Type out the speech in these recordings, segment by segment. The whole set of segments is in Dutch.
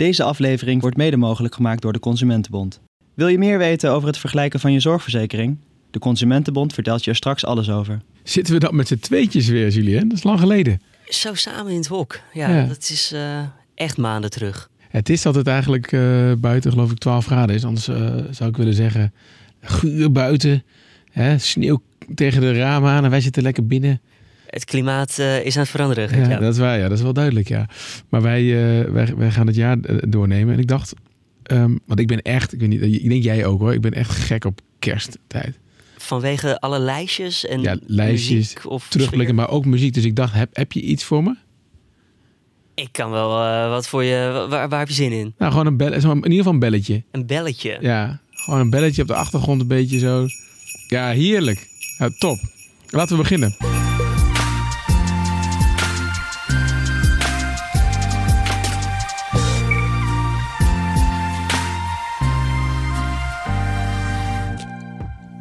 Deze aflevering wordt mede mogelijk gemaakt door de Consumentenbond. Wil je meer weten over het vergelijken van je zorgverzekering? De Consumentenbond vertelt je er straks alles over. Zitten we dan met z'n tweetjes weer, Julien? Dat is lang geleden. Zo samen in het hok. Ja, Ja. dat is eh, echt maanden terug. Het is dat het eigenlijk eh, buiten geloof ik 12 graden is. Anders eh, zou ik willen zeggen, guur buiten. Hè, sneeuw tegen de ramen aan en wij zitten lekker binnen. Het klimaat eh, is aan het veranderen. Ja, Ja, dat is waar. Ja, dat is wel duidelijk. Ja. Maar wij, eh, wij, wij gaan het jaar eh, doornemen. En ik dacht, ehm, want ik ben echt, ik, weet niet, ik denk jij ook hoor. Ik ben echt gek op kersttijd. Vanwege alle lijstjes en Ja, lijstjes, muziek of Terugblikken, maar ook muziek. Dus ik dacht, heb, heb je iets voor me? Ik kan wel wat voor je... Waar, waar heb je zin in? Nou, gewoon een bel, in ieder geval een belletje. Een belletje. Ja, gewoon een belletje op de achtergrond, een beetje zo. Ja, heerlijk. Ja, top. Laten we beginnen.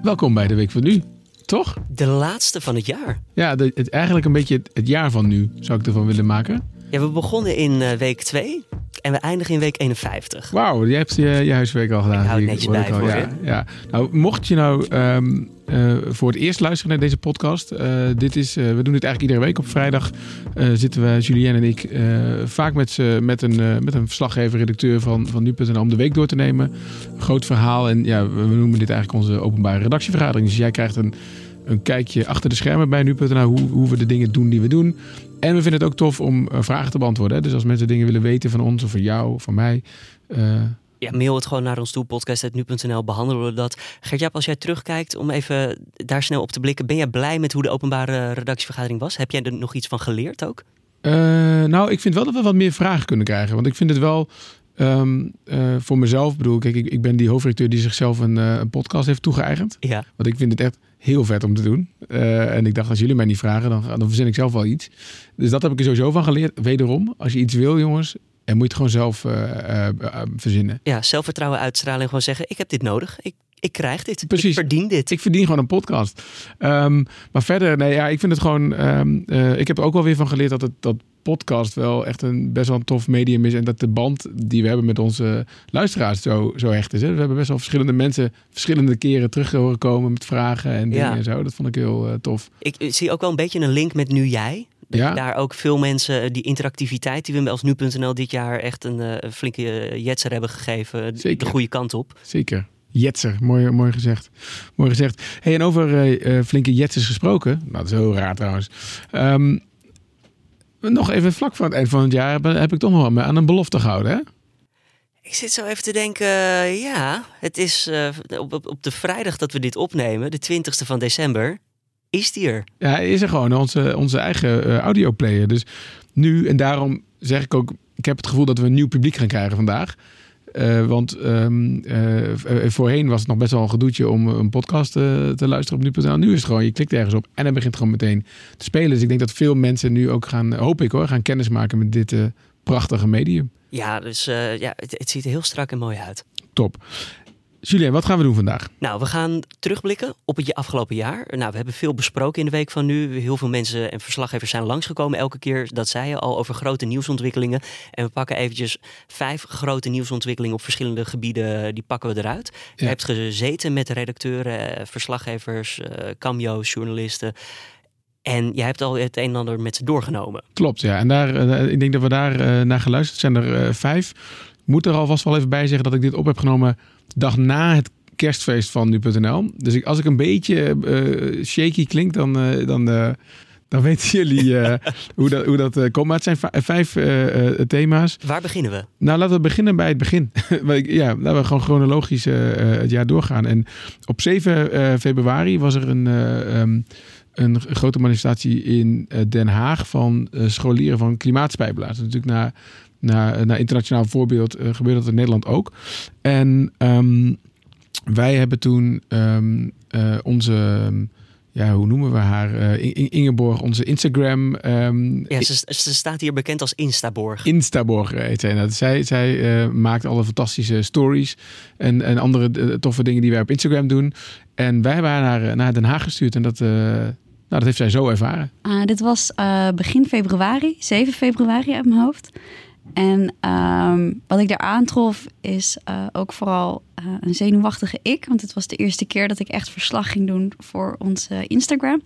Welkom bij de Week van Nu, toch? De laatste van het jaar. Ja, de, het, eigenlijk een beetje het, het jaar van nu zou ik ervan willen maken. Ja, we begonnen in eh, week 2 en we eindigen in week 51. Wauw, jij hebt je, je huiswerk al gedaan. Ik hou netjes bij voor ja, ja. Nou, mocht je nou ehm, eh, voor het eerst luisteren naar deze podcast. eh, dit is, we doen dit eigenlijk iedere week. Op vrijdag zitten we, Julien en ik, vaak met, met, een, met een verslaggever, redacteur van, van nu.nl om de week door te nemen. Groot verhaal. En ja, we, we noemen dit eigenlijk onze openbare redactievergadering. Dus jij krijgt een, een kijkje achter de schermen bij nu.nl hoe, hoe we de dingen doen die we doen. En we vinden het ook tof om eh, vragen te beantwoorden. Hè? Dus als mensen dingen willen weten van ons of van jou of van mij. eh, Ja, mail het gewoon naar ons toe, podcast.nu.nl, behandelen we dat. Gert-Jaap, als jij terugkijkt, om even daar snel op te blikken. Ben jij blij met hoe de openbare redactievergadering was? Heb jij er nog iets van geleerd ook? Eh, nou, ik vind wel dat we wat meer vragen kunnen krijgen. Want ik vind het wel ehm, eh, voor mezelf. Bedoel, kijk, ik, ik ben die hoofdredacteur die zichzelf een, een podcast heeft toegeëigend. Ja. Want ik vind het echt heel vet om te doen. Eh, en ik dacht, als jullie mij niet vragen, dan, dan verzin ik zelf wel iets. Dus dat heb ik er sowieso van geleerd. Wederom, als je iets wil, jongens, en moet je het gewoon zelf eh, eh, verzinnen. Ja, zelfvertrouwen uitstralen en gewoon zeggen, ik heb dit nodig. Ik, ik krijg dit. Precies. Ik verdien dit. Ik verdien gewoon een podcast. Ehm, maar verder, nee, ja, ik vind het gewoon. ehm, eh, ik heb er ook wel weer van geleerd dat het dat podcast wel echt een best wel een tof medium is. En dat de band die we hebben met onze luisteraars zo, zo hecht is. Hè? We hebben best wel verschillende mensen verschillende keren terug horen komen met vragen en dingen Ja. en zo. Dat vond ik heel eh, tof. Ik, ik zie ook wel een beetje een link met Nu Jij. Dat Ja. Daar ook veel mensen eh, die interactiviteit die we als Nu.nl dit jaar echt een eh, flinke jetser hebben gegeven. Zeker. De goede kant op. Zeker. Jetser, mooi, mooi gezegd. Mooi gezegd. Hey, en over flinke jetsers gesproken. Nou, dat is heel raar trouwens. Ehm, nog even vlak voor het eind van het jaar heb, heb ik toch nog wel aan een belofte gehouden. Hè? Ik zit zo even te denken, ja, het is eh, op, op, de vrijdag dat we dit opnemen, de 20ste van december, is die er. Ja, hij is er gewoon onze, onze eigen eh, audioplayer. Dus nu, en daarom zeg ik ook, ik heb het gevoel dat we een nieuw publiek gaan krijgen vandaag. Eh, want ehm, eh, eh, voorheen was het nog best wel een gedoetje om een podcast te luisteren op nu.nl. Nu is het gewoon, je klikt ergens op en dan begint het gewoon meteen te spelen. Dus ik denk dat veel mensen nu ook gaan, hoop ik hoor, gaan kennis maken met dit prachtige medium. Ja, dus ja, het, het ziet er heel strak en mooi uit. Top. Julien, wat gaan we doen vandaag? Nou, we gaan terugblikken op het afgelopen jaar. Nou, we hebben veel besproken in de week van nu. Heel veel mensen en verslaggevers zijn langsgekomen elke keer. Dat zei je al over grote nieuwsontwikkelingen. En we pakken eventjes vijf grote nieuwsontwikkelingen op verschillende gebieden. Die pakken we eruit. Je Ja. hebt gezeten met redacteuren, eh, verslaggevers, eh, cameo's, journalisten. En jij hebt al het een en ander met ze doorgenomen. Klopt, ja. En daar, eh, ik denk dat we daar naar geluisterd zijn. Er vijf. Ik moet er alvast wel even bij zeggen dat ik dit op heb genomen dag na het kerstfeest van nu.nl. Dus ik, als ik een beetje eh, shaky klink, dan, eh, dan, eh, dan weten jullie hoe dat, hoe dat komt. Maar het zijn vi- vijf thema's. Waar beginnen we? Nou, laten we beginnen bij het begin. Ja, laten we gewoon chronologisch het jaar doorgaan. En op 7 eh, februari was er een, eh, ehm, een grote manifestatie in Den Haag van scholieren van klimaatspijpelaars. Natuurlijk na, na, na internationaal voorbeeld eh, gebeurde dat in Nederland ook. En ehm, wij hebben toen ehm, eh, onze, ja, hoe noemen we haar? Eh, In- In- Ingeborg, onze Instagram. ehm, Ja, ze, ze staat hier bekend als Instaborg. Instaborg heet zij. Dat zij zij eh, maakt alle fantastische stories en, en andere eh, toffe dingen die wij op Instagram doen. En wij hebben haar naar, eh, naar Den Haag gestuurd en dat, eh, nou, dat heeft zij zo ervaren. Ah, dit was eh, begin februari, 7 februari uit mijn hoofd. En ehm, wat ik daar aantrof is uh, ook vooral uh, een zenuwachtige ik. Want het was de eerste keer dat ik echt verslag ging doen voor onze Instagram.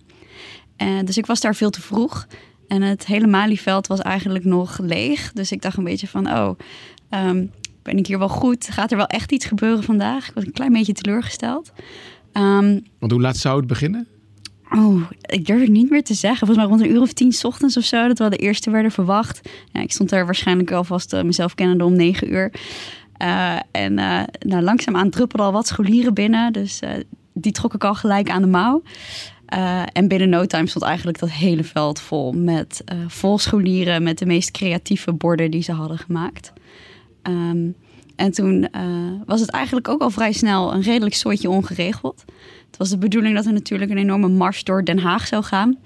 Uh, dus ik was daar veel te vroeg. En het hele Malieveld was eigenlijk nog leeg. Dus ik dacht een beetje van, oh, um, ben ik hier wel goed? Gaat er wel echt iets gebeuren vandaag? Ik was een klein beetje teleurgesteld. Um, Want hoe laat zou het beginnen? Oh, ik durf het niet meer te zeggen. Volgens mij rond een uur of tien ochtends of zo. Dat we de eerste werden verwacht. Ja, ik stond er waarschijnlijk alvast uh, mezelf kennende om negen uur. Uh, en uh, nou, langzaamaan druppelden al wat scholieren binnen. Dus die trok ik al gelijk aan de mouw. en binnen no time stond eigenlijk dat hele veld vol met vol scholieren... met de meest creatieve borden die ze hadden gemaakt. Um, en toen was het eigenlijk ook al vrij snel een redelijk soortje ongeregeld... Het was de bedoeling dat er natuurlijk een enorme mars door Den Haag zou gaan.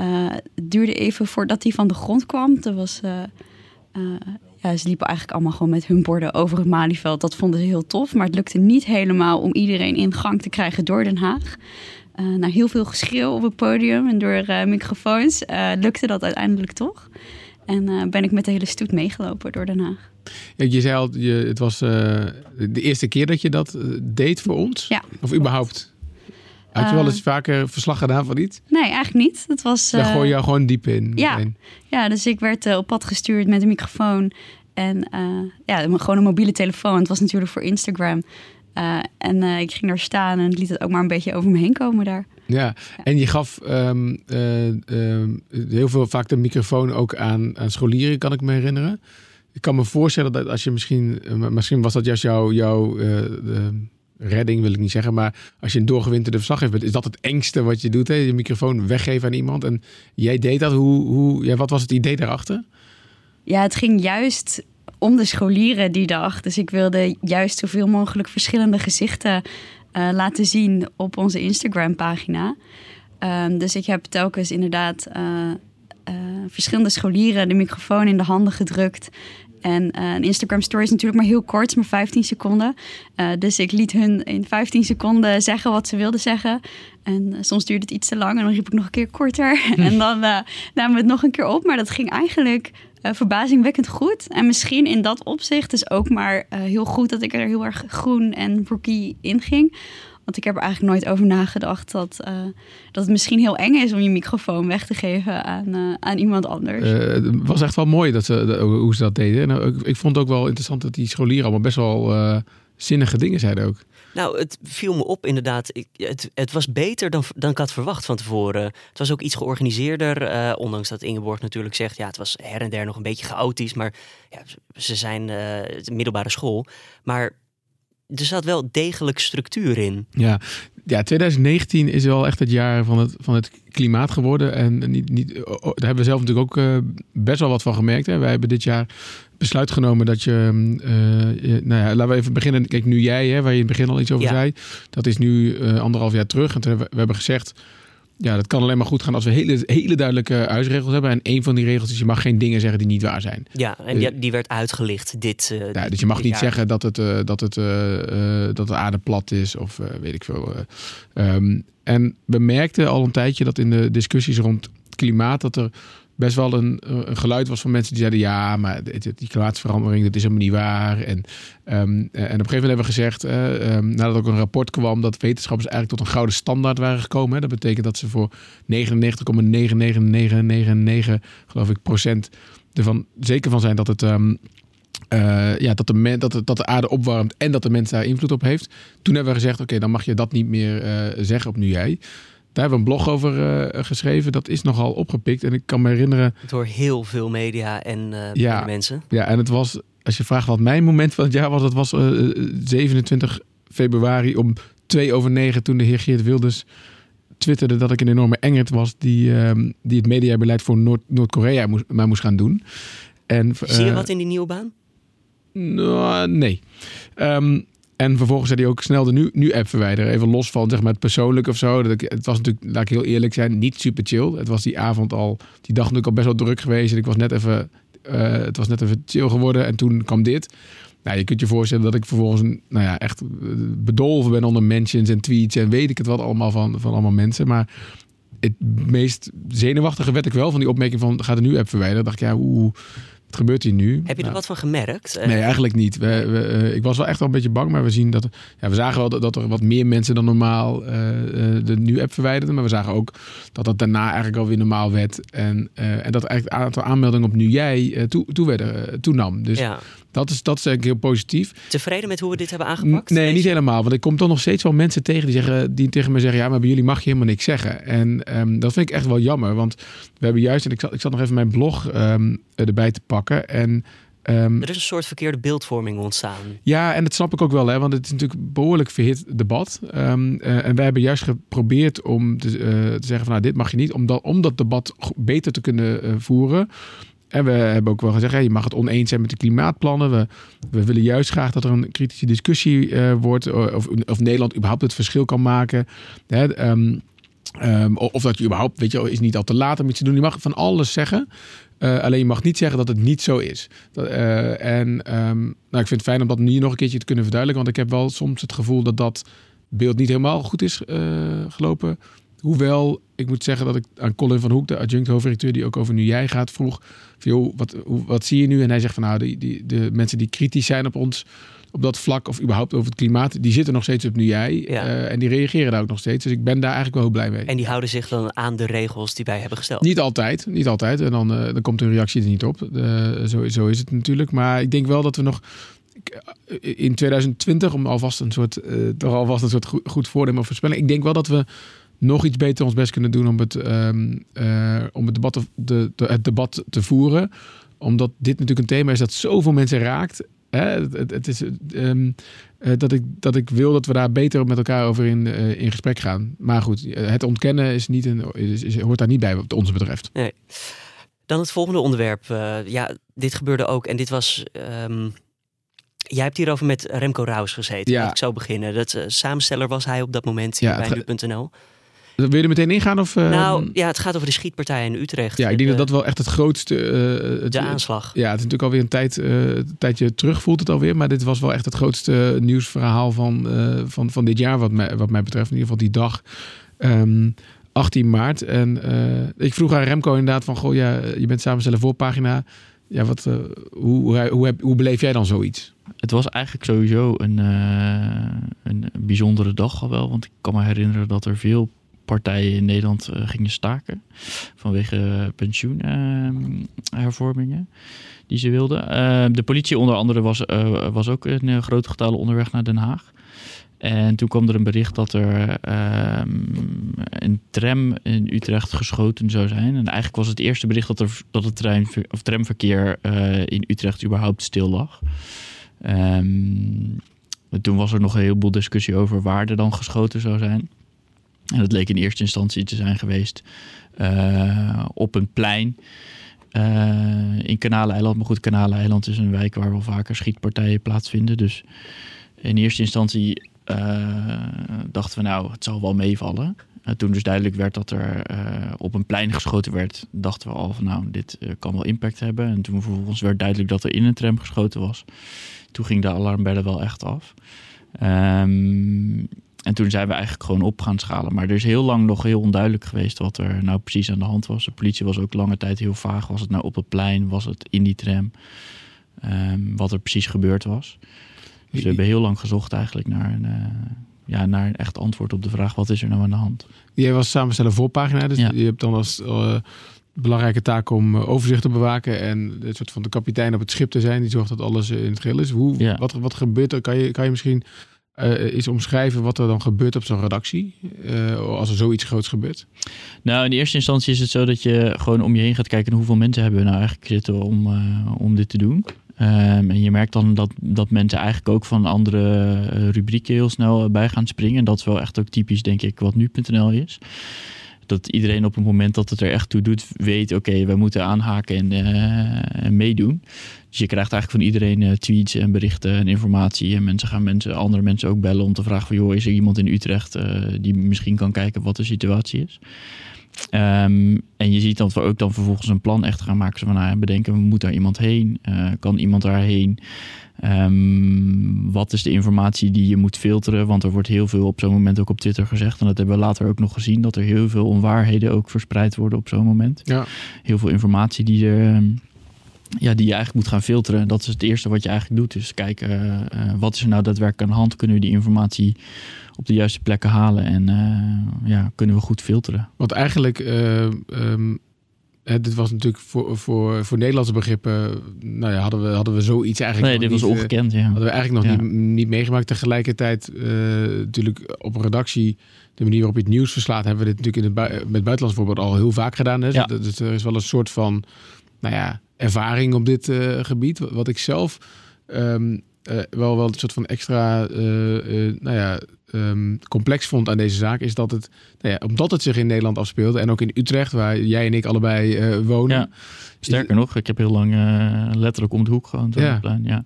Uh, het duurde even voordat die van de grond kwam. Er was, uh, uh, ja, ze liepen eigenlijk allemaal gewoon met hun borden over het Malieveld. Dat vonden ze heel tof. Maar het lukte niet helemaal om iedereen in gang te krijgen door Den Haag. na heel veel geschreeuw op het podium en door microfoons lukte dat uiteindelijk toch. En ben ik met de hele stoet meegelopen door Den Haag. Ja, je zei al, je, het was de eerste keer dat je dat deed voor ons? Ja. Of überhaupt? Had je wel eens vaker verslag gedaan van iets? Nee, eigenlijk niet. Dat was, Daar gooi je jou gewoon diep in. Ja, ja dus ik werd uh, op pad gestuurd met een microfoon. En uh, ja, gewoon een mobiele telefoon. Het was natuurlijk voor Instagram. Uh, en ik ging daar staan en liet het ook maar een beetje over me heen komen daar. Ja, en je gaf um, um, heel veel vaak de microfoon ook aan, aan scholieren, kan ik me herinneren. Ik kan me voorstellen dat als je misschien, misschien was dat juist jouw, jouw redding wil ik niet zeggen, maar als je een doorgewinterde verslaggever bent, is dat het engste wat je doet, hè? je microfoon weggeven aan iemand. En jij deed dat. Hoe, hoe, ja, wat was het idee daarachter? Ja, het ging juist om de scholieren die dag. Dus ik wilde juist zoveel mogelijk verschillende gezichten uh, laten zien op onze Instagram-pagina. Um, dus ik heb telkens inderdaad uh, uh, verschillende scholieren de microfoon in de handen gedrukt. En uh, een Instagram story is natuurlijk maar heel kort, maar 15 seconden. Uh, dus ik liet hun in 15 seconden zeggen wat ze wilden zeggen. En uh, soms duurde het iets te lang en dan riep ik nog een keer korter. en dan namen we het nog een keer op. Maar dat ging eigenlijk verbazingwekkend goed. En misschien in dat opzicht is ook maar heel goed dat ik er heel erg groen en rookie in ging. Want ik heb er eigenlijk nooit over nagedacht dat, uh, dat het misschien heel eng is om je microfoon weg te geven aan, uh, aan iemand anders. Uh, het was echt wel mooi dat ze, hoe ze dat deden. Nou, ik, ik, vond het ook wel interessant dat die scholieren allemaal best wel zinnige dingen zeiden ook. Nou, het viel me op inderdaad. Ik, het, het, was beter dan, dan ik had verwacht van tevoren. Het was ook iets georganiseerder. ondanks dat Ingeborg natuurlijk zegt, ja, het was her en der nog een beetje chaotisch. Maar ja, ze zijn middelbare school. Maar er zat wel degelijk structuur in. Ja. ja, 2019 is wel echt het jaar van het, van het klimaat geworden. En niet, niet, daar hebben we zelf natuurlijk ook uh, best wel wat van gemerkt. Hè. Wij hebben dit jaar besluit genomen dat je, uh, nou ja, laten we even beginnen. Kijk, nu jij, hè, waar je in het begin al iets over ja. zei, dat is nu uh, anderhalf jaar terug. En toen hebben we, we hebben gezegd, ja, dat kan alleen maar goed gaan als we hele, hele duidelijke huisregels hebben. En een van die regels is, je mag geen dingen zeggen die niet waar zijn. Ja, en die, die werd uitgelicht dit uh, ja, Dus je mag niet jaar. zeggen dat het, uh, dat, het, uh, dat de aarde plat is of weet ik veel. Um, en we merkten al een tijdje dat in de discussies rond klimaat... dat er best wel een, een, geluid was van mensen die zeiden: ja, maar die klimaatverandering, dat is helemaal niet waar. En, um, en op een gegeven moment hebben we gezegd, uh, um, nadat ook een rapport kwam, dat wetenschappers eigenlijk tot een gouden standaard waren gekomen. Hè. Dat betekent dat ze voor 99,99999 geloof ik procent ervan zeker van zijn dat het. Um, uh, ja, dat, de dat, de, aarde opwarmt en dat de mens daar invloed op heeft. Toen hebben we gezegd: oké, dan mag je dat niet meer zeggen op nu jij. Daar hebben we een blog over uh, geschreven. Dat is nogal opgepikt. En ik kan me herinneren. Door heel veel media en uh, ja, mensen. Ja, en het was, als je vraagt wat mijn moment van het jaar was, dat was uh, 27 februari om 2 over 9 toen de heer Geert Wilders twitterde dat ik een enorme engert was die, uh, die het mediabeleid voor Noord- Noord-Korea moest, maar moest gaan doen. En, Zie je wat in die nieuwe baan? Nou, nee. Um, en vervolgens zei hij ook snel de nu-app nu verwijderen. Even los van zeg maar, het persoonlijk of zo. Dat het was natuurlijk, laat ik heel eerlijk zijn, niet super chill. Het was die avond al, die dag natuurlijk al best wel druk geweest. En ik was net even, uh, het was net even chill geworden. En toen kwam dit. Nou, je kunt je voorstellen dat ik vervolgens nou ja, echt bedolven ben onder mentions en tweets en weet ik het wat allemaal van, van allemaal mensen. Maar het meest zenuwachtige werd ik wel van die opmerking van ga de nu-app verwijderen. dacht ik, ja, hoe Het gebeurt hier nu. Heb je er Nou, wat van gemerkt? Eh, Nee, eigenlijk niet. We, we, eh, ik was wel echt wel een beetje bang, maar we zien dat. Ja, we zagen wel dat, dat er wat meer mensen dan normaal eh, de nu-app verwijderden. Maar we zagen ook dat dat daarna eigenlijk alweer normaal werd. En, en dat eigenlijk het aantal aanmeldingen op nu jij eh, toe, toe werden, toenam. Dus ja. Dat, is, dat is eigenlijk heel positief. Tevreden met hoe we dit hebben N- aangepakt? Nee, niet helemaal. Want ik kom toch nog steeds wel mensen tegen die, zeggen, die tegen me zeggen: Ja, maar bij jullie mag je helemaal niks zeggen. En ehm, dat vind ik echt wel jammer. Want we hebben juist, en ik zat, ik zat nog even mijn blog ehm, erbij te pakken. En ehm, Er is een soort verkeerde beeldvorming ontstaan. ja, en dat snap ik ook wel, hè, want het is natuurlijk een behoorlijk verhit debat. Eh, en wij hebben juist geprobeerd om te, eh, te zeggen van nou, dit mag je niet, om dat, om dat debat beter te kunnen eh, voeren. En we hebben ook wel gezegd, je mag het oneens zijn met de klimaatplannen. We, we willen juist graag dat er een kritische discussie eh, wordt, eh, of, of Nederland überhaupt het verschil kan maken. Hè, ehm, ehm, of dat je überhaupt, weet je, is niet al te laat om iets te doen. Je mag van alles zeggen. Eh, alleen je mag niet zeggen dat het niet zo is. Dat, en ehm, nou, ik vind het fijn om dat nu nog een keertje te kunnen verduidelijken. Want ik heb wel soms het gevoel dat dat beeld niet helemaal goed is gelopen. Hoewel, ik moet zeggen dat ik aan Colin van Hoek, de adjunct hoofdredacteur die ook over nu jij gaat, vroeg. Van, joh, wat, wat zie je nu? En hij zegt van nou, die, die, de mensen die kritisch zijn op ons op dat vlak of überhaupt over het klimaat, die zitten nog steeds op nu jij. Ja. Eh, en die reageren daar ook nog steeds. Dus ik ben daar eigenlijk wel heel blij mee. En die houden zich dan aan de regels die wij hebben gesteld. Niet altijd, niet altijd. En dan, eh, dan komt de reactie er niet op. Zo, zo is het natuurlijk. Maar ik denk wel dat we nog eh, in 2020, om alvast een soort, eh, toch alvast een soort goed, goed voornemen of voorspelling. Ik denk wel dat we nog iets beter ons best kunnen doen om het, ehm, eh, om het, debat, te, de, de- het debat te voeren. Omdat dit natuurlijk een thema is dat zoveel mensen raakt. Hè? Het, het, het is ehm, eh, dat, ik, dat ik wil dat we daar beter met elkaar over in, eh, in gesprek gaan. Maar goed, het ontkennen is niet een, is, is- hoort daar niet bij wat ons betreft. Nee. Dan het volgende onderwerp. Ja, dit gebeurde ook. En dit was. ehm, jij hebt hierover met Remco Raus gezeten. Ja. Ik zo beginnen. Dat eh, samensteller was hij op dat moment Ja, hier bij nu.nl. Wil je er meteen ingaan? Of, ehm, nou, ja, het gaat over de schietpartij in Utrecht. ja, ik denk De- dat dat wel echt het grootste... eh, het, De aanslag. Ja, het is natuurlijk alweer een, tijd, eh, tijdje terug voelt het alweer. Maar dit was wel echt het grootste nieuwsverhaal van, eh, van, van dit jaar wat mij, wat mij betreft. In ieder geval die dag, ehm, 18 maart. En eh, ik vroeg aan Remco inderdaad van... Goh, ja, je bent samenstellen voorpagina. Ja, wat, eh, hoe, hoe, hoe, heb- hoe beleef jij dan zoiets? Het was eigenlijk sowieso een, eh, een bijzondere dag al wel. Want ik kan me herinneren dat er veel partijen in Nederland eh, gingen staken. Vanwege pensioenhervormingen die ze wilden. Eh, de politie onder andere was, eh, was ook in eh, grote getalen onderweg naar Den Haag. En toen kwam er een bericht dat er ehm, een tram in Utrecht geschoten zou zijn. En eigenlijk was het eerste bericht dat, er, dat het trein, of tramverkeer eh, in Utrecht überhaupt stil lag. Ehm, toen was er nog een heleboel discussie over waar er dan geschoten zou zijn. En dat leek in eerste instantie te zijn geweest eh, op een plein eh, in Kanaleiland. Maar goed, Kanaleiland is een wijk waar wel vaker schietpartijen plaatsvinden. Dus in eerste instantie eh, dachten we nou, het zal wel meevallen. Toen dus duidelijk werd dat er op een plein geschoten werd, dachten we al van nou, dit kan wel impact hebben. En toen vervolgens werd duidelijk dat er in een tram geschoten was. Toen ging de alarmbellen wel echt af. Ehm, en toen zijn we eigenlijk gewoon op gaan schalen. Maar er is heel lang nog heel onduidelijk geweest wat er nou precies aan de hand was. De politie was ook lange tijd heel vaag. Was het nou op het plein? Was het in die tram? Ehm, wat er precies gebeurd was. Dus we hebben heel lang gezocht eigenlijk naar een, eh, ja, naar een echt antwoord op de vraag... wat is er nou aan de hand? Jij was samenstellen voorpagina, dus Ja. je hebt dan als eh, belangrijke taak om eh, overzicht te bewaken en een soort van de kapitein op het schip te zijn die zorgt dat alles in het geheel is. Hoe, Ja. wat, wat gebeurt er? Kan je, kan je misschien eh eens omschrijven wat er dan gebeurt op zo'n redactie eh, als er zoiets groots gebeurt? Nou, in de eerste instantie is het zo dat je gewoon om je heen gaat kijken... hoeveel mensen hebben we nou eigenlijk zitten om, eh, om dit te doen. Ehm, en je merkt dan dat, dat mensen eigenlijk ook van andere rubrieken heel snel bij gaan springen. En dat is wel echt ook typisch, denk ik, wat nu.nl is. Dat iedereen op het moment dat het er echt toe doet, weet: oké, wij moeten aanhaken en, eh, en meedoen. Dus je krijgt eigenlijk van iedereen eh, tweets en berichten en informatie. En mensen gaan mensen, andere mensen ook bellen om te vragen: van, joh, is er iemand in Utrecht eh, die misschien kan kijken wat de situatie is? Ehm, en je ziet dat we ook dan vervolgens een plan echt gaan maken. Zo van, nou, bedenken, moet daar iemand heen? Eh, kan iemand daarheen? Ehm, wat is de informatie die je moet filteren? Want er wordt heel veel op zo'n moment ook op Twitter gezegd. En dat hebben we later ook nog gezien. Dat er heel veel onwaarheden ook verspreid worden op zo'n moment. Ja. Heel veel informatie die er, ehm, ja, die je eigenlijk moet gaan filteren. Dat is het eerste wat je eigenlijk doet. Dus kijken, uh, wat is er nou daadwerkelijk aan de hand? Kunnen we die informatie op de juiste plekken halen? En uh, ja, kunnen we goed filteren? Want eigenlijk, uh, um, dit was natuurlijk voor, voor, voor Nederlandse begrippen, nou ja, hadden we, hadden we zoiets eigenlijk Nee, dit was niet, ongekend, ja. Hadden we eigenlijk nog niet, niet meegemaakt. Tegelijkertijd, natuurlijk op een redactie de manier waarop je het nieuws verslaat, hebben we dit natuurlijk in het bui met buitenlands voorbeeld al heel vaak gedaan. Hè? Ja. Dus er is wel een soort van, nou ja, ervaring op dit gebied. Wat ik zelf um, uh, wel, wel een soort van extra, uh, nou ja, um, complex vond aan deze zaak, is dat het, nou ja, omdat het zich in Nederland afspeelde en ook in Utrecht, waar jij en ik allebei wonen. Ja. Sterker nog, ik heb heel lang letterlijk om de hoek gewoond. Ja. Plein. ja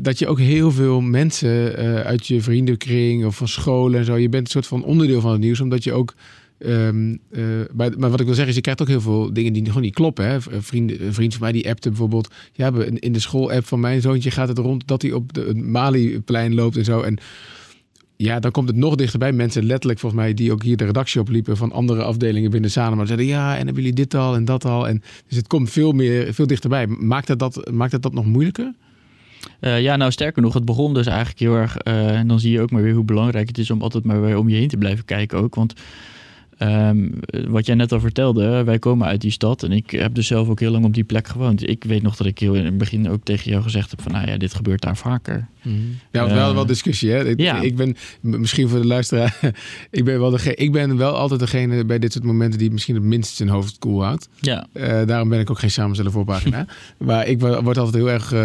dat je ook heel veel mensen uh, uit je vriendenkring of van scholen en zo, je bent een soort van onderdeel van het nieuws, omdat je ook. Um, uh, maar, maar, wat ik wil zeggen is, je krijgt ook heel veel dingen die gewoon niet kloppen. Hè? Vriend, een vriend van mij die appte bijvoorbeeld, ja, in de school-app van mijn zoontje gaat het rond dat hij op de, het Mali-plein loopt en zo. En ja, dan komt het nog dichterbij. Mensen letterlijk volgens mij die ook hier de redactie opliepen van andere afdelingen binnen Sanema. Zeiden ja, en hebben jullie dit al en dat al. En dus het komt veel meer, veel dichterbij. Maakt het dat, maakt het dat nog moeilijker? Uh, ja, nou sterker nog, het begon dus eigenlijk heel erg. Uh, en dan zie je ook maar weer hoe belangrijk het is om altijd maar weer om je heen te blijven kijken ook. Want um, wat jij net al vertelde, wij komen uit die stad en ik heb dus zelf ook heel lang op die plek gewoond. Ik weet nog dat ik heel in het begin ook tegen jou gezegd heb van, nou ja, dit gebeurt daar vaker. Mm. Ja, uh, wel, wel discussie hè. Ik, ja. ik ben misschien voor de luisteraar, ik ben wel degene, ik ben wel altijd degene bij dit soort momenten die misschien het minst zijn hoofd koel houdt. Ja. Uh, daarom ben ik ook geen samensteller voorpagina. maar ik word altijd heel erg, uh,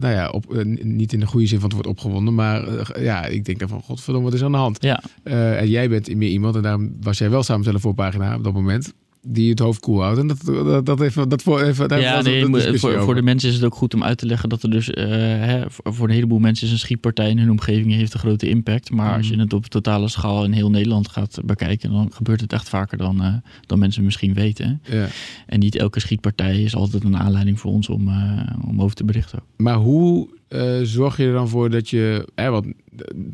nou ja, op, niet in de goede zin van het woord opgewonden, maar ja, ik denk van, godverdomme, wat is aan de hand? Ja. en jij bent meer iemand en daarom was jij wel samensteller voorpagina op dat moment die het hoofd koel houdt. En dat, dat, dat even, dat voor even. Daar ja, nee, voor, voor de mensen is het ook goed om uit te leggen dat er dus uh, hè, voor een heleboel mensen is een schietpartij in hun omgeving heeft een grote impact. Maar mm. als je het op totale schaal in heel Nederland gaat bekijken, dan gebeurt het echt vaker dan, uh, dan mensen misschien weten. Ja. En niet elke schietpartij is altijd een aanleiding voor ons om, uh, om over te berichten. Maar hoe zorg je er dan voor dat je, hè, wat,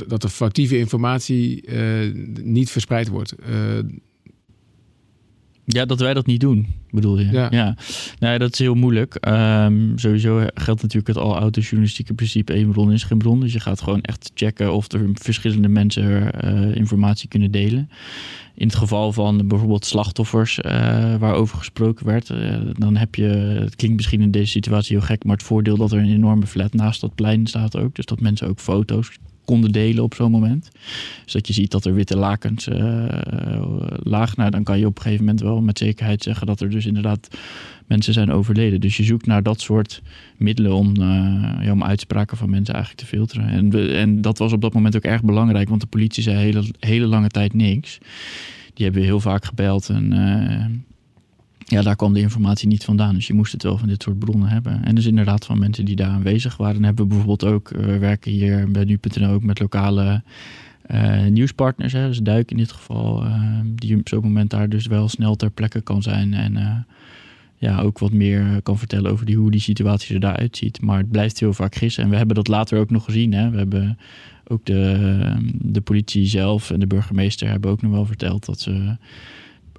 dat de foutieve informatie niet verspreid wordt? Ja, dat wij dat niet doen, bedoel je? Ja. ja. Nou, dat is heel moeilijk. Um, sowieso geldt natuurlijk het al oude journalistieke principe: één bron is geen bron. Dus je gaat gewoon echt checken of er verschillende mensen uh, informatie kunnen delen. In het geval van bijvoorbeeld slachtoffers uh, waarover gesproken werd, uh, dan heb je, het klinkt misschien in deze situatie heel gek, maar het voordeel dat er een enorme flat naast dat plein staat ook. Dus dat mensen ook foto's delen op zo'n moment. Dus dat je ziet dat er witte lakens uh, laag. Nou, dan kan je op een gegeven moment wel met zekerheid zeggen dat er dus inderdaad mensen zijn overleden. Dus je zoekt naar dat soort middelen om, uh, ja, om uitspraken van mensen eigenlijk te filteren. En, en dat was op dat moment ook erg belangrijk, want de politie zei hele, hele lange tijd niks. Die hebben heel vaak gebeld en uh, ja, daar kwam de informatie niet vandaan. Dus je moest het wel van dit soort bronnen hebben. En dus inderdaad van mensen die daar aanwezig waren. En hebben we bijvoorbeeld ook, we werken hier bij nu.nl ook met lokale uh, nieuwspartners. Hè, dus Duik in dit geval, uh, die op zo'n moment daar dus wel snel ter plekke kan zijn. En uh, ja, ook wat meer kan vertellen over die, hoe die situatie er daaruit ziet. Maar het blijft heel vaak gissen. En we hebben dat later ook nog gezien. Hè. We hebben ook de, de politie zelf en de burgemeester hebben ook nog wel verteld dat ze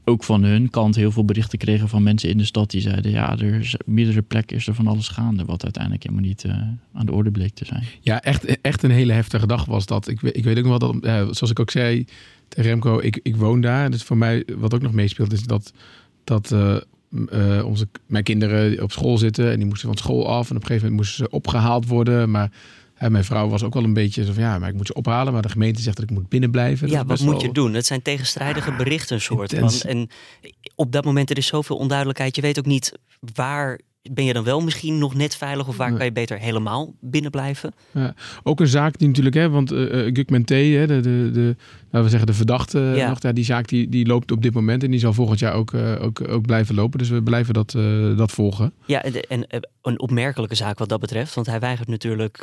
ook van hun kant heel veel berichten kregen van mensen in de stad die zeiden: ja, er is meerdere plekken is er van alles gaande, wat uiteindelijk helemaal niet uh, aan de orde bleek te zijn. Ja, echt, echt een hele heftige dag was dat. Ik, ik weet ook nog wel dat, uh, zoals ik ook zei Remco, ik, ik woon daar. Dus voor mij, wat ook nog meespeelt, is dat, dat uh, onze, mijn kinderen op school zitten en die moesten van school af. En op een gegeven moment moesten ze opgehaald worden, maar. En mijn vrouw was ook wel een beetje zo van ja, maar ik moet ze ophalen. Maar de gemeente zegt dat ik moet binnenblijven. Ja, wat moet je doen? Het zijn tegenstrijdige berichten, een soort. En op dat moment er is zoveel onduidelijkheid. Je weet ook niet waar ben je dan wel misschien nog net veilig of waar kan je beter helemaal binnen blijven? Ja, ook een zaak die natuurlijk, hè, want uh, Gugman T, hè, de, de, de, laten we zeggen de verdachte, ja. nog, ja, die zaak die, die loopt op dit moment en die zal volgend jaar ook, uh, ook, ook blijven lopen. Dus we blijven dat, uh, dat volgen. Ja, en, en een opmerkelijke zaak wat dat betreft, want hij weigert natuurlijk